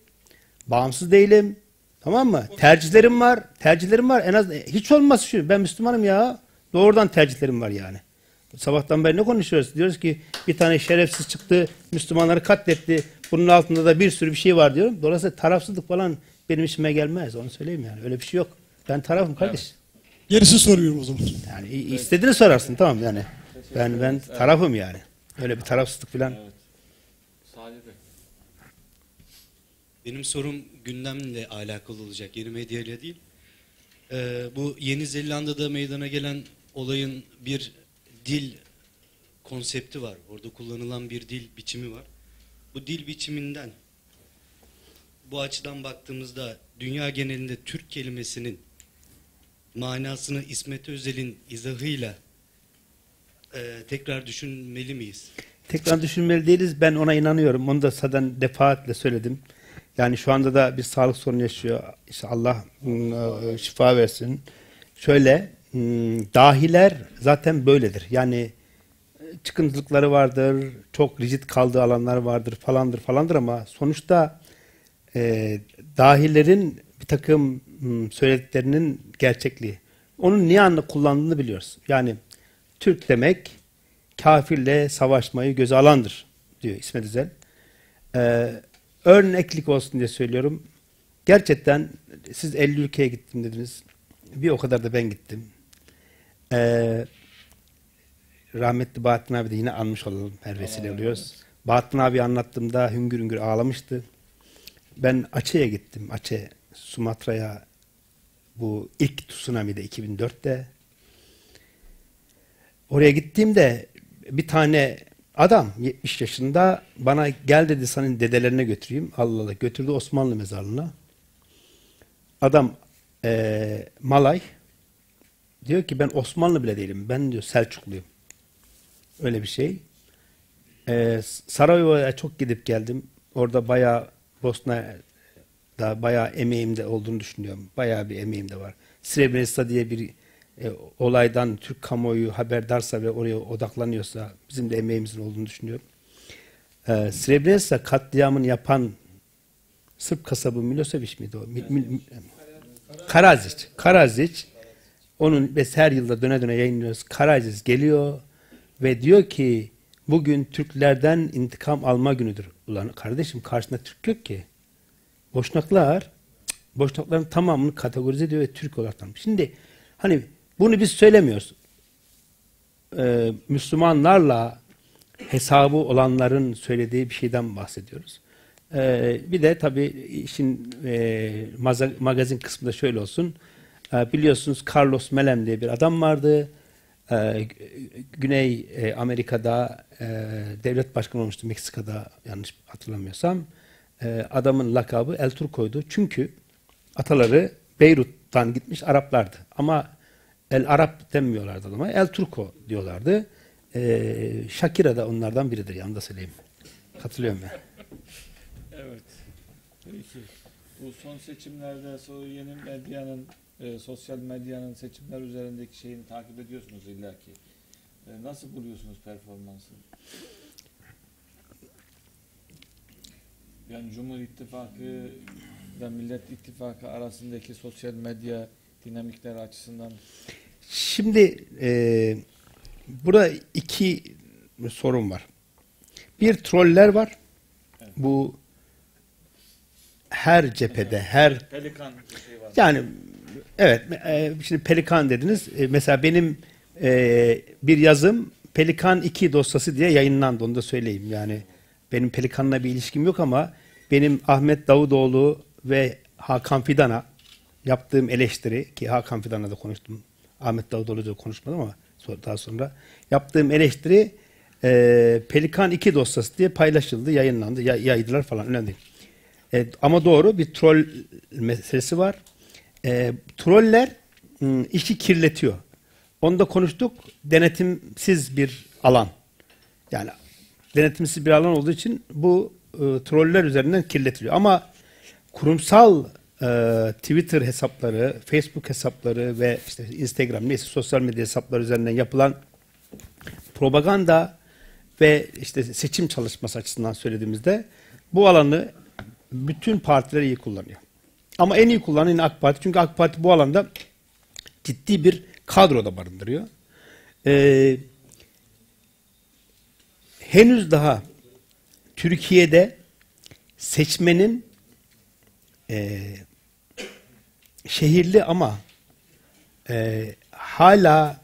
Bağımsız değilim. Tamam mı? Tercihlerim var. Tercihlerim var. En az hiç olmaz şu. Ben Müslümanım ya. Doğrudan tercihlerim var yani. Sabahtan beri ne konuşuyoruz? Diyoruz ki bir tane şerefsiz çıktı, Müslümanları katletti. Bunun altında da bir sürü bir şey var diyorum. Dolayısıyla tarafsızlık falan benim işime gelmez. Onu söyleyeyim yani. Öyle bir şey yok. Ben tarafım kardeş. Gerisi soruyorum o zaman. Yani i- istediğini sorarsın tamam yani. Ben ben tarafım yani. Öyle bir tarafsızlık falan. Salih Bey. Benim sorum gündemle alakalı olacak, yeni medyayla değil. Ee, bu Yeni Zelanda'da meydana gelen olayın bir dil konsepti var. Orada kullanılan bir dil biçimi var. Bu dil biçiminden bu açıdan baktığımızda dünya genelinde Türk kelimesinin manasını İsmet Özel'in izahıyla e, tekrar düşünmeli miyiz? Tekrar düşünmeli değiliz. Ben ona inanıyorum. Onu da zaten defaatle söyledim. Yani şu anda da bir sağlık sorunu yaşıyor. İşte Allah ıı, şifa versin. Şöyle ıı, dahiler zaten böyledir. Yani ıı, çıkıntılıkları vardır. Çok rigid kaldığı alanlar vardır falandır falandır ama sonuçta e, dahilerin bir takım ım, söylediklerinin gerçekliği. Onun niye anla kullandığını biliyoruz. Yani Türk demek kafirle savaşmayı göze alandır diyor İsmet Özel. Ee, örneklik olsun diye söylüyorum. Gerçekten siz 50 ülkeye gittim dediniz. Bir o kadar da ben gittim. Ee, rahmetli Bahattin abi de yine anmış olalım. Her vesile oluyoruz. Bahattin abi anlattığımda hüngür hüngür ağlamıştı. Ben Aceh'e gittim. Aceh, Sumatra'ya bu ilk tsunami'de 2004'te Oraya gittiğimde bir tane adam 70 yaşında bana gel dedi senin dedelerine götüreyim. Allah Allah götürdü Osmanlı mezarlığına. Adam eee, Malay diyor ki ben Osmanlı bile değilim. Ben diyor Selçukluyum. Öyle bir şey. Eee Sarajevo'ya çok gidip geldim. Orada bayağı Bosna'da bayağı emeğim de olduğunu düşünüyorum. Bayağı bir emeğim de var. Srebrenica diye bir e, olaydan Türk kamuoyu haberdarsa ve oraya odaklanıyorsa bizim de emeğimizin olduğunu düşünüyorum. E, Srebrenica katliamını yapan Sırp kasabı Milosevic miydi o? Mi, mi, Karazic. Karazic onun biz her yılda döne döne yayınlıyoruz. Karazic geliyor ve diyor ki bugün Türklerden intikam alma günüdür. Ulan kardeşim karşısında Türk yok ki. Boşnaklar Boşnakların tamamını kategorize ediyor ve Türk olarak tanımlıyor. Şimdi hani bunu biz söylemiyoruz. Ee, Müslümanlarla hesabı olanların söylediği bir şeyden bahsediyoruz. Ee, bir de tabii işin e, magazin kısmında şöyle olsun. Ee, biliyorsunuz Carlos Menem diye bir adam vardı. Ee, Güney e, Amerika'da e, devlet başkanı olmuştu Meksika'da yanlış hatırlamıyorsam. Ee, adamın lakabı El Turco'ydu. Çünkü ataları Beyrut'tan gitmiş Araplardı. Ama El Arap demiyorlardı adama. El Turco diyorlardı. Ee, Shakira da onlardan biridir yanında söyleyeyim. Katılıyorum ben. Evet. Peki. Bu son seçimlerde so yeni medyanın, e, sosyal medyanın seçimler üzerindeki şeyini takip ediyorsunuz illaki. E, nasıl buluyorsunuz performansını? Yani Cumhur İttifakı ve Millet İttifakı arasındaki sosyal medya dinamikleri açısından Şimdi e, burada iki sorun var. Bir troller var. Bu her cephede, her pelikan şey var. Yani evet e, şimdi Pelikan dediniz. E, mesela benim e, bir yazım Pelikan 2 dosyası diye yayınlandı onu da söyleyeyim. Yani benim Pelikan'la bir ilişkim yok ama benim Ahmet Davutoğlu ve Hakan Fidan'a yaptığım eleştiri ki Hakan Fidan'la da konuştum. Ahmet Davutoğlu'yla da konuşmadım ama daha sonra yaptığım eleştiri e, Pelikan 2 dosyası diye paylaşıldı, yayınlandı, ya- yaydılar falan önemli değil. E, ama doğru bir troll meselesi var. E, troller işi kirletiyor. Onu da konuştuk. Denetimsiz bir alan. Yani denetimsiz bir alan olduğu için bu e, troller üzerinden kirletiliyor. Ama kurumsal e, Twitter hesapları, Facebook hesapları ve işte Instagram neyse sosyal medya hesapları üzerinden yapılan propaganda ve işte seçim çalışması açısından söylediğimizde bu alanı bütün partiler iyi kullanıyor. Ama en iyi kullanan yine AK Parti. Çünkü AK Parti bu alanda ciddi bir kadroda barındırıyor. Ee, henüz daha Türkiye'de seçmenin e, şehirli ama e, hala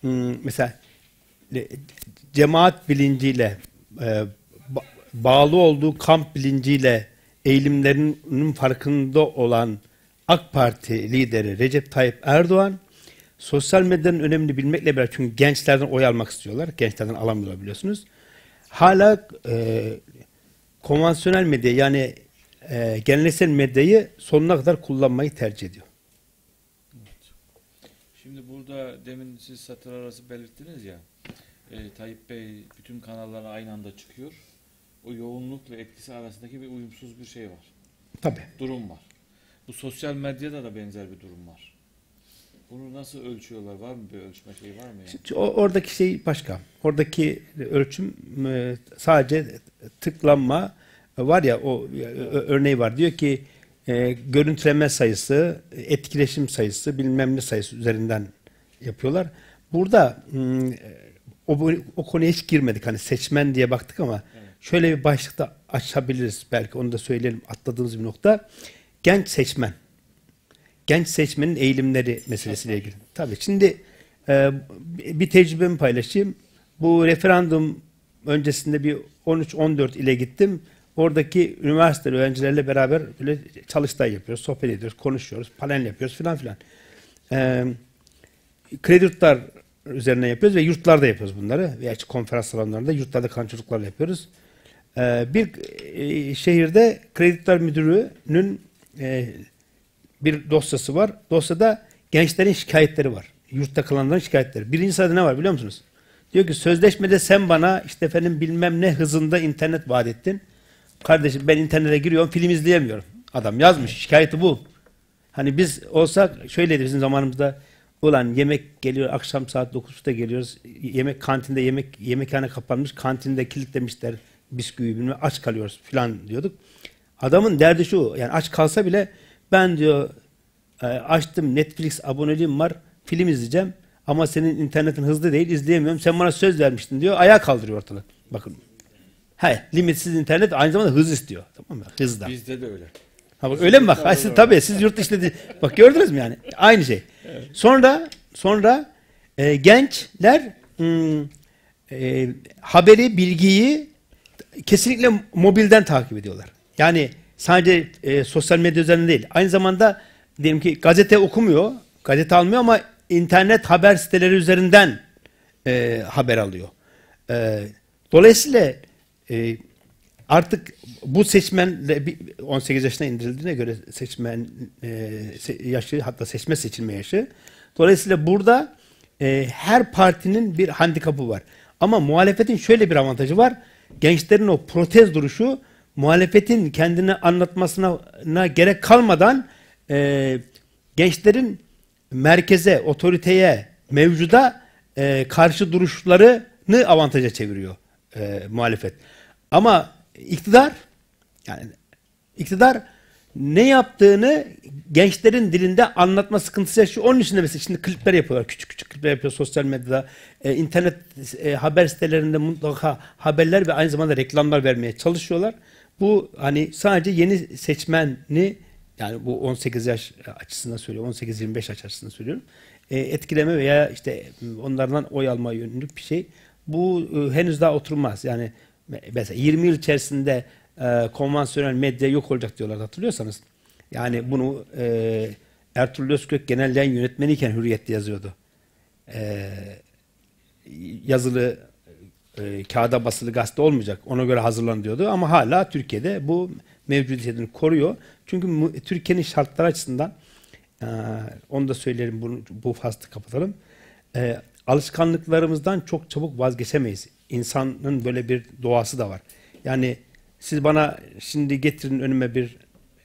hmm, mesela cemaat bilinciyle e, ba- bağlı olduğu kamp bilinciyle eğilimlerinin farkında olan AK Parti lideri Recep Tayyip Erdoğan sosyal medyanın önemini bilmekle beraber çünkü gençlerden oy almak istiyorlar. Gençlerden alamıyorlar biliyorsunuz. Hala e, konvansiyonel medya yani e, geleneksel medyayı sonuna kadar kullanmayı tercih ediyor. Şimdi burada demin siz satır arası belirttiniz ya e, Tayyip Bey bütün kanallara aynı anda çıkıyor. O yoğunlukla etkisi arasındaki bir uyumsuz bir şey var. Tabii. Durum var. Bu sosyal medyada da benzer bir durum var. Bunu nasıl ölçüyorlar? Var mı bir ölçme şeyi var mı? Yani? Şimdi oradaki şey başka. Oradaki ölçüm e, sadece tıklanma var ya o e, örneği var. Diyor ki e, görüntüleme sayısı, etkileşim sayısı, bilmem ne sayısı üzerinden yapıyorlar. Burada hmm, o, o konuya hiç girmedik. Hani seçmen diye baktık ama şöyle bir başlıkta açabiliriz belki onu da söyleyelim atladığımız bir nokta. Genç seçmen genç seçmenin eğilimleri meselesiyle ilgili. Tabii şimdi e, bir tecrübemi paylaşayım. Bu referandum öncesinde bir 13-14 ile gittim. Oradaki üniversite öğrencilerle beraber böyle çalıştay yapıyoruz, sohbet ediyoruz, konuşuyoruz, panel yapıyoruz filan filan. E, kredi üzerine yapıyoruz ve yurtlarda yapıyoruz bunları. Veya işte konferans salonlarında yurtlarda kalan çocuklarla yapıyoruz. E, bir e, şehirde kredi yurtlar müdürünün e, bir dosyası var. Dosyada gençlerin şikayetleri var. Yurtta kalanların şikayetleri. Birinci sırada ne var biliyor musunuz? Diyor ki sözleşmede sen bana işte efendim bilmem ne hızında internet vaat ettin. Kardeşim ben internete giriyorum film izleyemiyorum. Adam yazmış şikayeti bu. Hani biz olsak şöyleydi bizim zamanımızda ulan yemek geliyor akşam saat 9'da geliyoruz. Yemek kantinde yemek yemekhane kapanmış. Kantinde kilitlemişler bisküvi bilmem aç kalıyoruz filan diyorduk. Adamın derdi şu yani aç kalsa bile ben diyor e, açtım Netflix aboneliğim var film izleyeceğim ama senin internetin hızlı değil izleyemiyorum. Sen bana söz vermiştin diyor. Ayağa kaldırıyor ortalığı. Bakın. He, limitsiz internet aynı zamanda hız istiyor. Tamam mı? Hızda. Bizde de öyle. Ha bak öyle mi bak? Ha, siz, tabii siz yurt dışında bak gördünüz mü yani? Aynı şey. Sonra sonra e, gençler hmm, e, haberi, bilgiyi kesinlikle mobilden takip ediyorlar. Yani sadece e, sosyal medya üzerinden değil. Aynı zamanda diyelim ki gazete okumuyor, gazete almıyor ama internet haber siteleri üzerinden e, haber alıyor. E, dolayısıyla e, artık bu seçmen 18 yaşına indirildiğine göre seçmen e, yaşı hatta seçme seçilme yaşı. Dolayısıyla burada e, her partinin bir handikapı var. Ama muhalefetin şöyle bir avantajı var. Gençlerin o protez duruşu muhalefetin kendini anlatmasına gerek kalmadan e, gençlerin merkeze, otoriteye, mevcuda e, karşı duruşlarını avantaja çeviriyor e, muhalefet. Ama iktidar yani iktidar ne yaptığını gençlerin dilinde anlatma sıkıntısı yaşıyor. Onun için de mesela şimdi klipler yapıyorlar. Küçük küçük klipler yapıyor sosyal medyada. E, internet e, haber sitelerinde mutlaka haberler ve aynı zamanda reklamlar vermeye çalışıyorlar. Bu hani sadece yeni seçmeni yani bu 18 yaş açısından söylüyorum. 18-25 yaş açısından söylüyorum. E, etkileme veya işte onlardan oy alma yönelik bir şey. Bu e, henüz daha oturmaz. Yani mesela 20 yıl içerisinde e, konvansiyonel medya yok olacak diyorlar hatırlıyorsanız. Yani bunu e, Ertuğrul Özkök genelleyen yönetmeniyken Hürriyet'te yazıyordu. E, yazılı e, kağıda basılı gazete olmayacak. Ona göre hazırlan diyordu. Ama hala Türkiye'de bu mevcudiyetini koruyor. Çünkü Türkiye'nin şartları açısından e, onu da söyleyelim bunu, bu faslı kapatalım. E, alışkanlıklarımızdan çok çabuk vazgeçemeyiz. İnsanın böyle bir doğası da var. Yani siz bana şimdi getirin önüme bir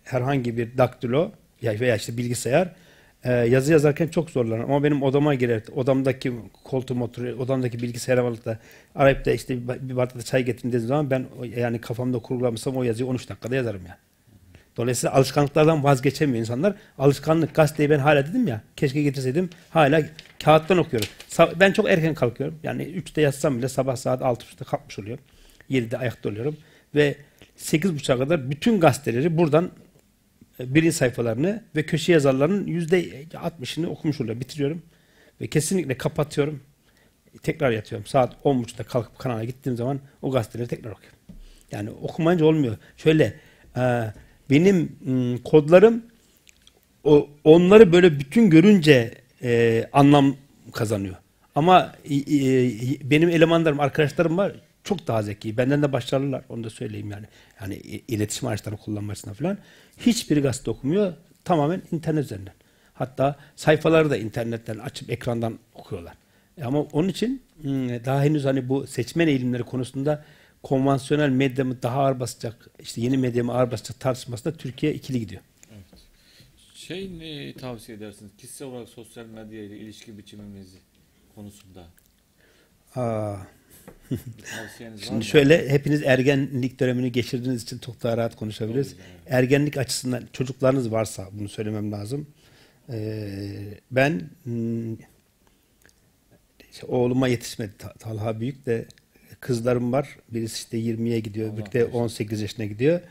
herhangi bir daktilo veya işte bilgisayar e, yazı yazarken çok zorlanırım. Ama benim odama girer, odamdaki koltuğum oturuyor, odamdaki bilgisayara alıp da arayıp da işte bir bardak da çay getirin dediğim zaman ben yani kafamda kurgulamışsam o yazıyı 13 dakikada yazarım ya. Yani. Dolayısıyla alışkanlıklardan vazgeçemiyor insanlar. Alışkanlık gazeteyi ben hala dedim ya keşke getirseydim hala kağıttan okuyorum. Ben çok erken kalkıyorum. Yani 3'te yatsam bile sabah saat 6.30'da kalkmış oluyorum. 7'de ayakta oluyorum. Ve 8.30'a kadar bütün gazeteleri buradan birinci sayfalarını ve köşe yazarlarının %60'ını okumuş oluyor. Bitiriyorum. Ve kesinlikle kapatıyorum. Tekrar yatıyorum. Saat 10.30'da kalkıp kanala gittiğim zaman o gazeteleri tekrar okuyorum. Yani okumayınca olmuyor. Şöyle benim kodlarım o, onları böyle bütün görünce e, anlam kazanıyor. Ama e, e, benim elemanlarım, arkadaşlarım var çok daha zeki. Benden de başarılılar. Onu da söyleyeyim yani. Yani iletişim araçlarını kullanmasına falan. Hiçbir gazete okumuyor. Tamamen internet üzerinden. Hatta sayfaları da internetten açıp ekrandan okuyorlar. Ama onun için daha henüz hani bu seçmen eğilimleri konusunda konvansiyonel medya mı daha ağır basacak, işte yeni medya mı ağır basacak tartışmasında Türkiye ikili gidiyor. Evet. Şey ne tavsiye edersiniz? Kişisel olarak sosyal medya ile ilişki biçimimiz konusunda. Aa. Şimdi şöyle hepiniz ergenlik dönemini geçirdiğiniz için çok daha rahat konuşabiliriz. Evet. Ergenlik açısından çocuklarınız varsa bunu söylemem lazım. Ee, ben işte oğluma yetişmedi. Talha büyük de kızlarım var. Birisi işte 20'ye gidiyor, bir de 18 yaşına gidiyor.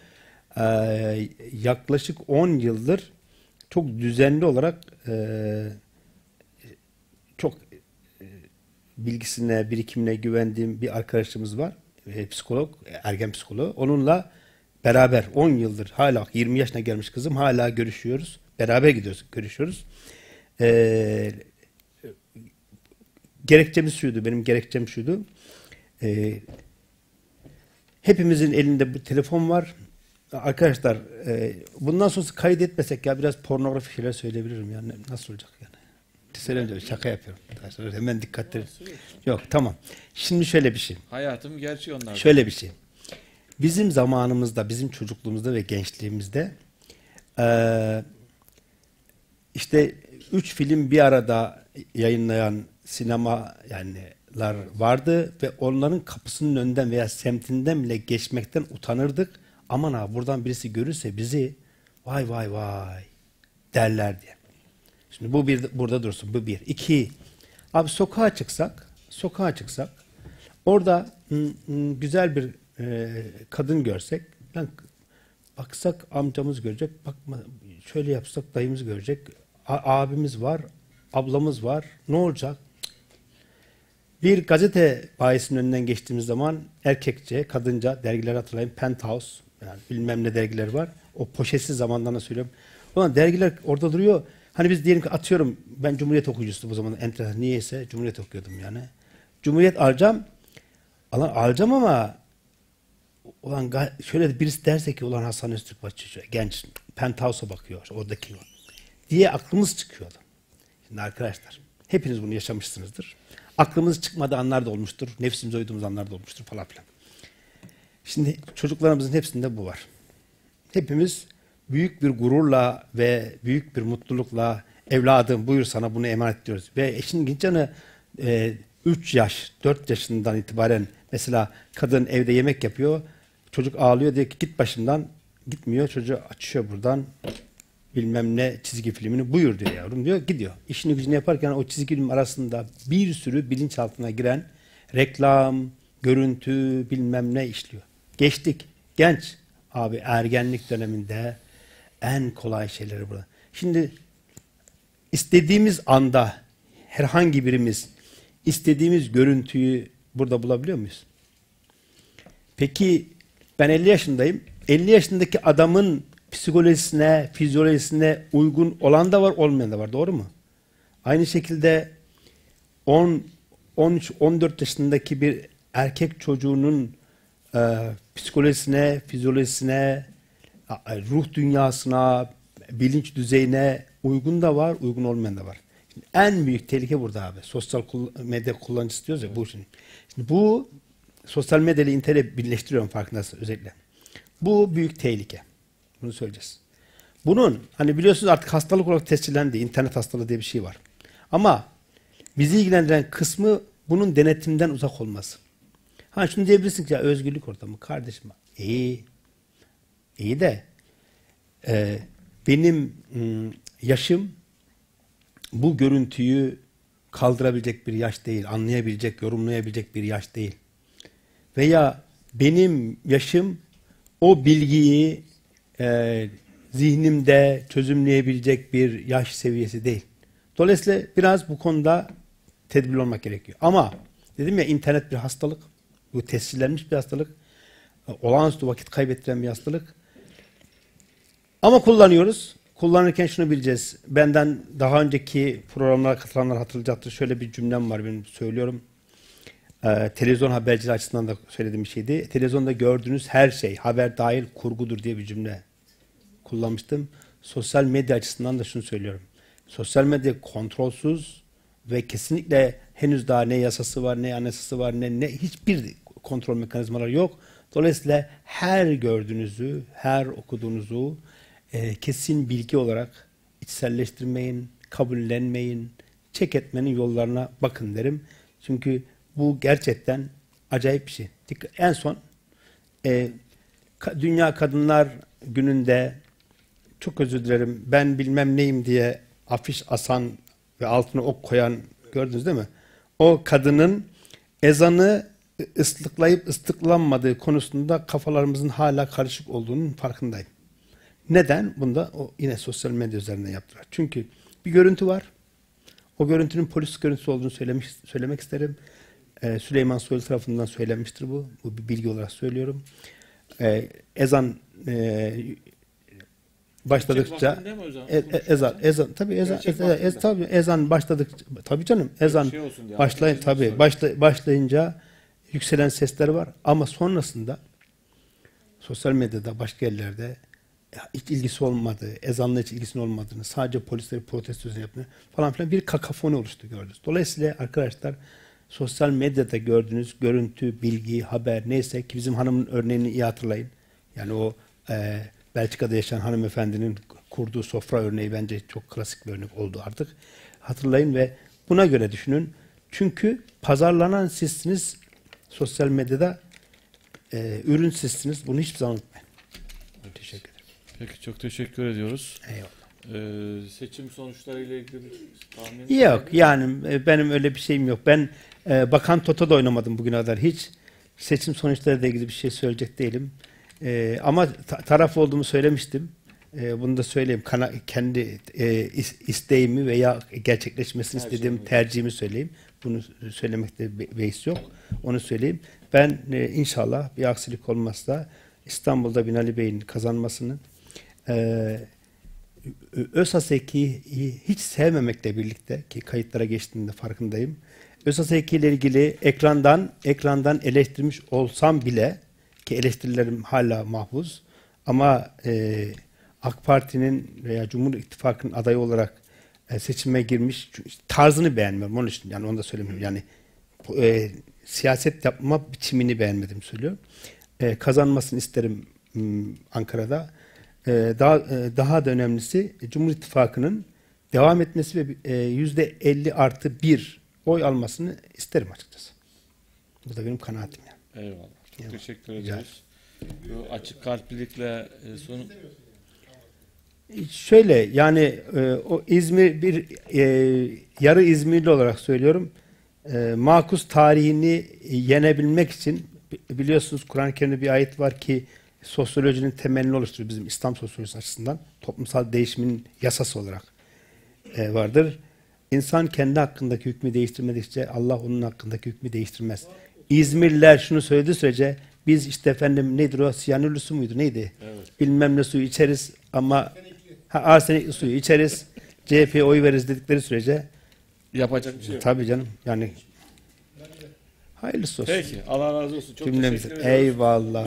Ee, yaklaşık 10 yıldır çok düzenli olarak e, çok e, bilgisine, birikimine güvendiğim bir arkadaşımız var. E, psikolog, ergen psikolog. Onunla beraber 10 yıldır hala 20 yaşına gelmiş kızım hala görüşüyoruz. Beraber gidiyoruz, görüşüyoruz. E, gerekçemiz şuydu, benim gerekçem şuydu. E, hepimizin elinde bu telefon var. Arkadaşlar e, bundan sonra kaydetmesek ya biraz pornografi şeyler söyleyebilirim yani nasıl olacak yani. Söyleyeyim şaka yapıyorum. Hemen dikkatli. Yok tamam. Şimdi şöyle bir şey. Hayatım gerçi onlar. Şöyle bir şey. Bizim zamanımızda, bizim çocukluğumuzda ve gençliğimizde e, işte üç film bir arada yayınlayan sinema yani vardı ve onların kapısının önünden veya semtinden bile geçmekten utanırdık. Aman ha buradan birisi görürse bizi vay vay vay derler diye. Şimdi bu bir burada dursun. Bu bir. İki. Abi sokağa çıksak, sokağa çıksak orada güzel bir e, kadın görsek lan baksak amcamız görecek, bakma şöyle yapsak dayımız görecek, abimiz var, ablamız var. Ne olacak? Bir gazete bayisinin önünden geçtiğimiz zaman erkekçe, kadınca dergiler hatırlayın. Penthouse, yani bilmem ne dergiler var. O poşetsiz zamanlarını söylüyorum. Ulan dergiler orada duruyor. Hani biz diyelim ki atıyorum ben Cumhuriyet okuyucusu bu zaman enteresan niyeyse Cumhuriyet okuyordum yani. Cumhuriyet alacağım. Alan alacağım ama ulan şöyle birisi derse ki ulan Hasan Öztürkbaşçı genç penthouse'a bakıyor oradaki diye aklımız çıkıyordu. Şimdi arkadaşlar hepiniz bunu yaşamışsınızdır. Aklımız çıkmadığı anlar da olmuştur. Nefsimize uyduğumuz anlar da olmuştur falan filan. Şimdi çocuklarımızın hepsinde bu var. Hepimiz büyük bir gururla ve büyük bir mutlulukla evladım buyur sana bunu emanet ediyoruz. Ve eşin Gincan'ı e, 3 yaş, 4 yaşından itibaren mesela kadın evde yemek yapıyor. Çocuk ağlıyor diyor ki git başımdan. Gitmiyor. Çocuğu açıyor buradan bilmem ne çizgi filmini buyur diyor yavrum diyor. Gidiyor. İşini gücünü yaparken o çizgi film arasında bir sürü bilinçaltına giren reklam, görüntü bilmem ne işliyor. Geçtik. Genç abi ergenlik döneminde en kolay şeyleri burada. Şimdi istediğimiz anda herhangi birimiz istediğimiz görüntüyü burada bulabiliyor muyuz? Peki ben 50 yaşındayım. 50 yaşındaki adamın psikolojisine, fizyolojisine uygun olan da var, olmayan da var. Doğru mu? Aynı şekilde 10 13 14 yaşındaki bir erkek çocuğunun e, psikolojisine, fizyolojisine, ruh dünyasına, bilinç düzeyine uygun da var, uygun olmayan da var. Şimdi en büyük tehlike burada abi. Sosyal medya kullanıcısı diyoruz ya bu şimdi. Şimdi bu sosyal medya ile interneti birleştiriyorum farkındasın özellikle. Bu büyük tehlike. Bunu söyleyeceğiz. Bunun hani biliyorsunuz artık hastalık olarak tescillendi. internet hastalığı diye bir şey var. Ama bizi ilgilendiren kısmı bunun denetimden uzak olması. Ha şunu diyebilirsin ki ya özgürlük ortamı kardeşim. İyi. İyi de e, benim mm, yaşım bu görüntüyü kaldırabilecek bir yaş değil, anlayabilecek, yorumlayabilecek bir yaş değil. Veya benim yaşım o bilgiyi e, zihnimde çözümleyebilecek bir yaş seviyesi değil. Dolayısıyla biraz bu konuda tedbirli olmak gerekiyor. Ama dedim ya internet bir hastalık. Bu tescillenmiş bir hastalık. E, Olağanüstü vakit kaybettiren bir hastalık. Ama kullanıyoruz. Kullanırken şunu bileceğiz. Benden daha önceki programlara katılanlar hatırlayacaktır. Şöyle bir cümlem var benim söylüyorum. Ee, televizyon haberciliği açısından da söylediğim bir şeydi. Televizyonda gördüğünüz her şey haber dahil kurgudur diye bir cümle kullanmıştım. Sosyal medya açısından da şunu söylüyorum. Sosyal medya kontrolsüz ve kesinlikle henüz daha ne yasası var, ne anayasası var, ne, ne hiçbir kontrol mekanizmaları yok. Dolayısıyla her gördüğünüzü, her okuduğunuzu e, kesin bilgi olarak içselleştirmeyin, kabullenmeyin, çek etmenin yollarına bakın derim. Çünkü bu gerçekten acayip bir şey. En son e, Dünya Kadınlar Günü'nde çok özür dilerim ben bilmem neyim diye afiş asan ve altına ok koyan gördünüz değil mi? O kadının ezanı ıslıklayıp ıslıklanmadığı konusunda kafalarımızın hala karışık olduğunun farkındayım. Neden? Bunda o yine sosyal medya üzerinden yaptılar. Çünkü bir görüntü var. O görüntünün polis görüntüsü olduğunu söylemiş, söylemek isterim. Ee, Süleyman Soylu tarafından söylenmiştir bu. Bu bir bilgi olarak söylüyorum. Ee, ezan e, başladıkça e, e, ezan ezan tabii ezan ezan, ez, tabii ezan başladık tabii canım ezan şey başlayın tabii başla, başlayınca yükselen sesler var ama sonrasında sosyal medyada başka yerlerde hiç ilgisi olmadığı, ezanla hiç ilgisinin olmadığını, sadece polisleri protestosunu yaptığını falan filan bir kakafoni oluştu gördünüz. Dolayısıyla arkadaşlar sosyal medyada gördüğünüz görüntü, bilgi, haber neyse ki bizim hanımın örneğini iyi hatırlayın. Yani o e, Belçika'da yaşayan hanımefendinin kurduğu sofra örneği bence çok klasik bir örnek oldu artık. Hatırlayın ve buna göre düşünün. Çünkü pazarlanan sizsiniz sosyal medyada e, ürün sizsiniz. Bunu hiçbir zaman unutmayın. Teşekkür ederim. Peki çok teşekkür ediyoruz. Eyvallah. Ee, seçim sonuçlarıyla ilgili bir tahmin Yok yani e, benim öyle bir şeyim yok. Ben e, Bakan Toto'da oynamadım bugüne kadar hiç. Seçim sonuçlarıyla ilgili bir şey söyleyecek değilim. E, ama ta- taraf olduğumu söylemiştim. E, bunu da söyleyeyim. Kana, kendi e, is- isteğimi veya gerçekleşmesini istediğim Tercihimi. tercihimi söyleyeyim. Bunu söylemekte be- beis yok. Onu söyleyeyim. Ben e, inşallah bir aksilik olmazsa İstanbul'da Binali Bey'in kazanmasını e, ÖSASEK'i hiç sevmemekle birlikte ki kayıtlara geçtiğinde farkındayım. ÖSASEK ile ilgili ekrandan ekrandan eleştirmiş olsam bile ki eleştirilerim hala mahfuz ama e, AK Parti'nin veya Cumhur İttifakı'nın adayı olarak e, seçime girmiş tarzını beğenmiyorum onun için yani onu da söylemiyorum yani e, siyaset yapma biçimini beğenmedim söylüyorum. E, kazanmasını isterim Ankara'da. E, daha e, daha da önemlisi Cumhur İttifakı'nın devam etmesi ve e, yüzde 50 artı bir oy almasını isterim açıkçası. Bu da benim kanaatim yani. Eyvallah. Çok Eyvallah. teşekkür ederiz. Bu açık kalplilikle e, sonu Şöyle yani e, o İzmir bir e, yarı İzmirli olarak söylüyorum. E, makus tarihini yenebilmek için bi- biliyorsunuz Kur'an-ı Kerim'de bir ayet var ki sosyolojinin temelini oluşturuyor bizim İslam sosyolojisi açısından. Toplumsal değişimin yasası olarak e, vardır. İnsan kendi hakkındaki hükmü değiştirmedikçe Allah onun hakkındaki hükmü değiştirmez. İzmirliler şunu söylediği sürece biz işte efendim nedir o siyanürlü su muydu neydi? Bilmem ne suyu içeriz ama ha, arsenikli suyu içeriz. CHP'ye oy veririz dedikleri sürece yapacak bir şey yok. tabii canım yani hayırlısı olsun. Peki. Allah razı olsun. Çok Cümlemize. teşekkür ediyoruz. Eyvallah.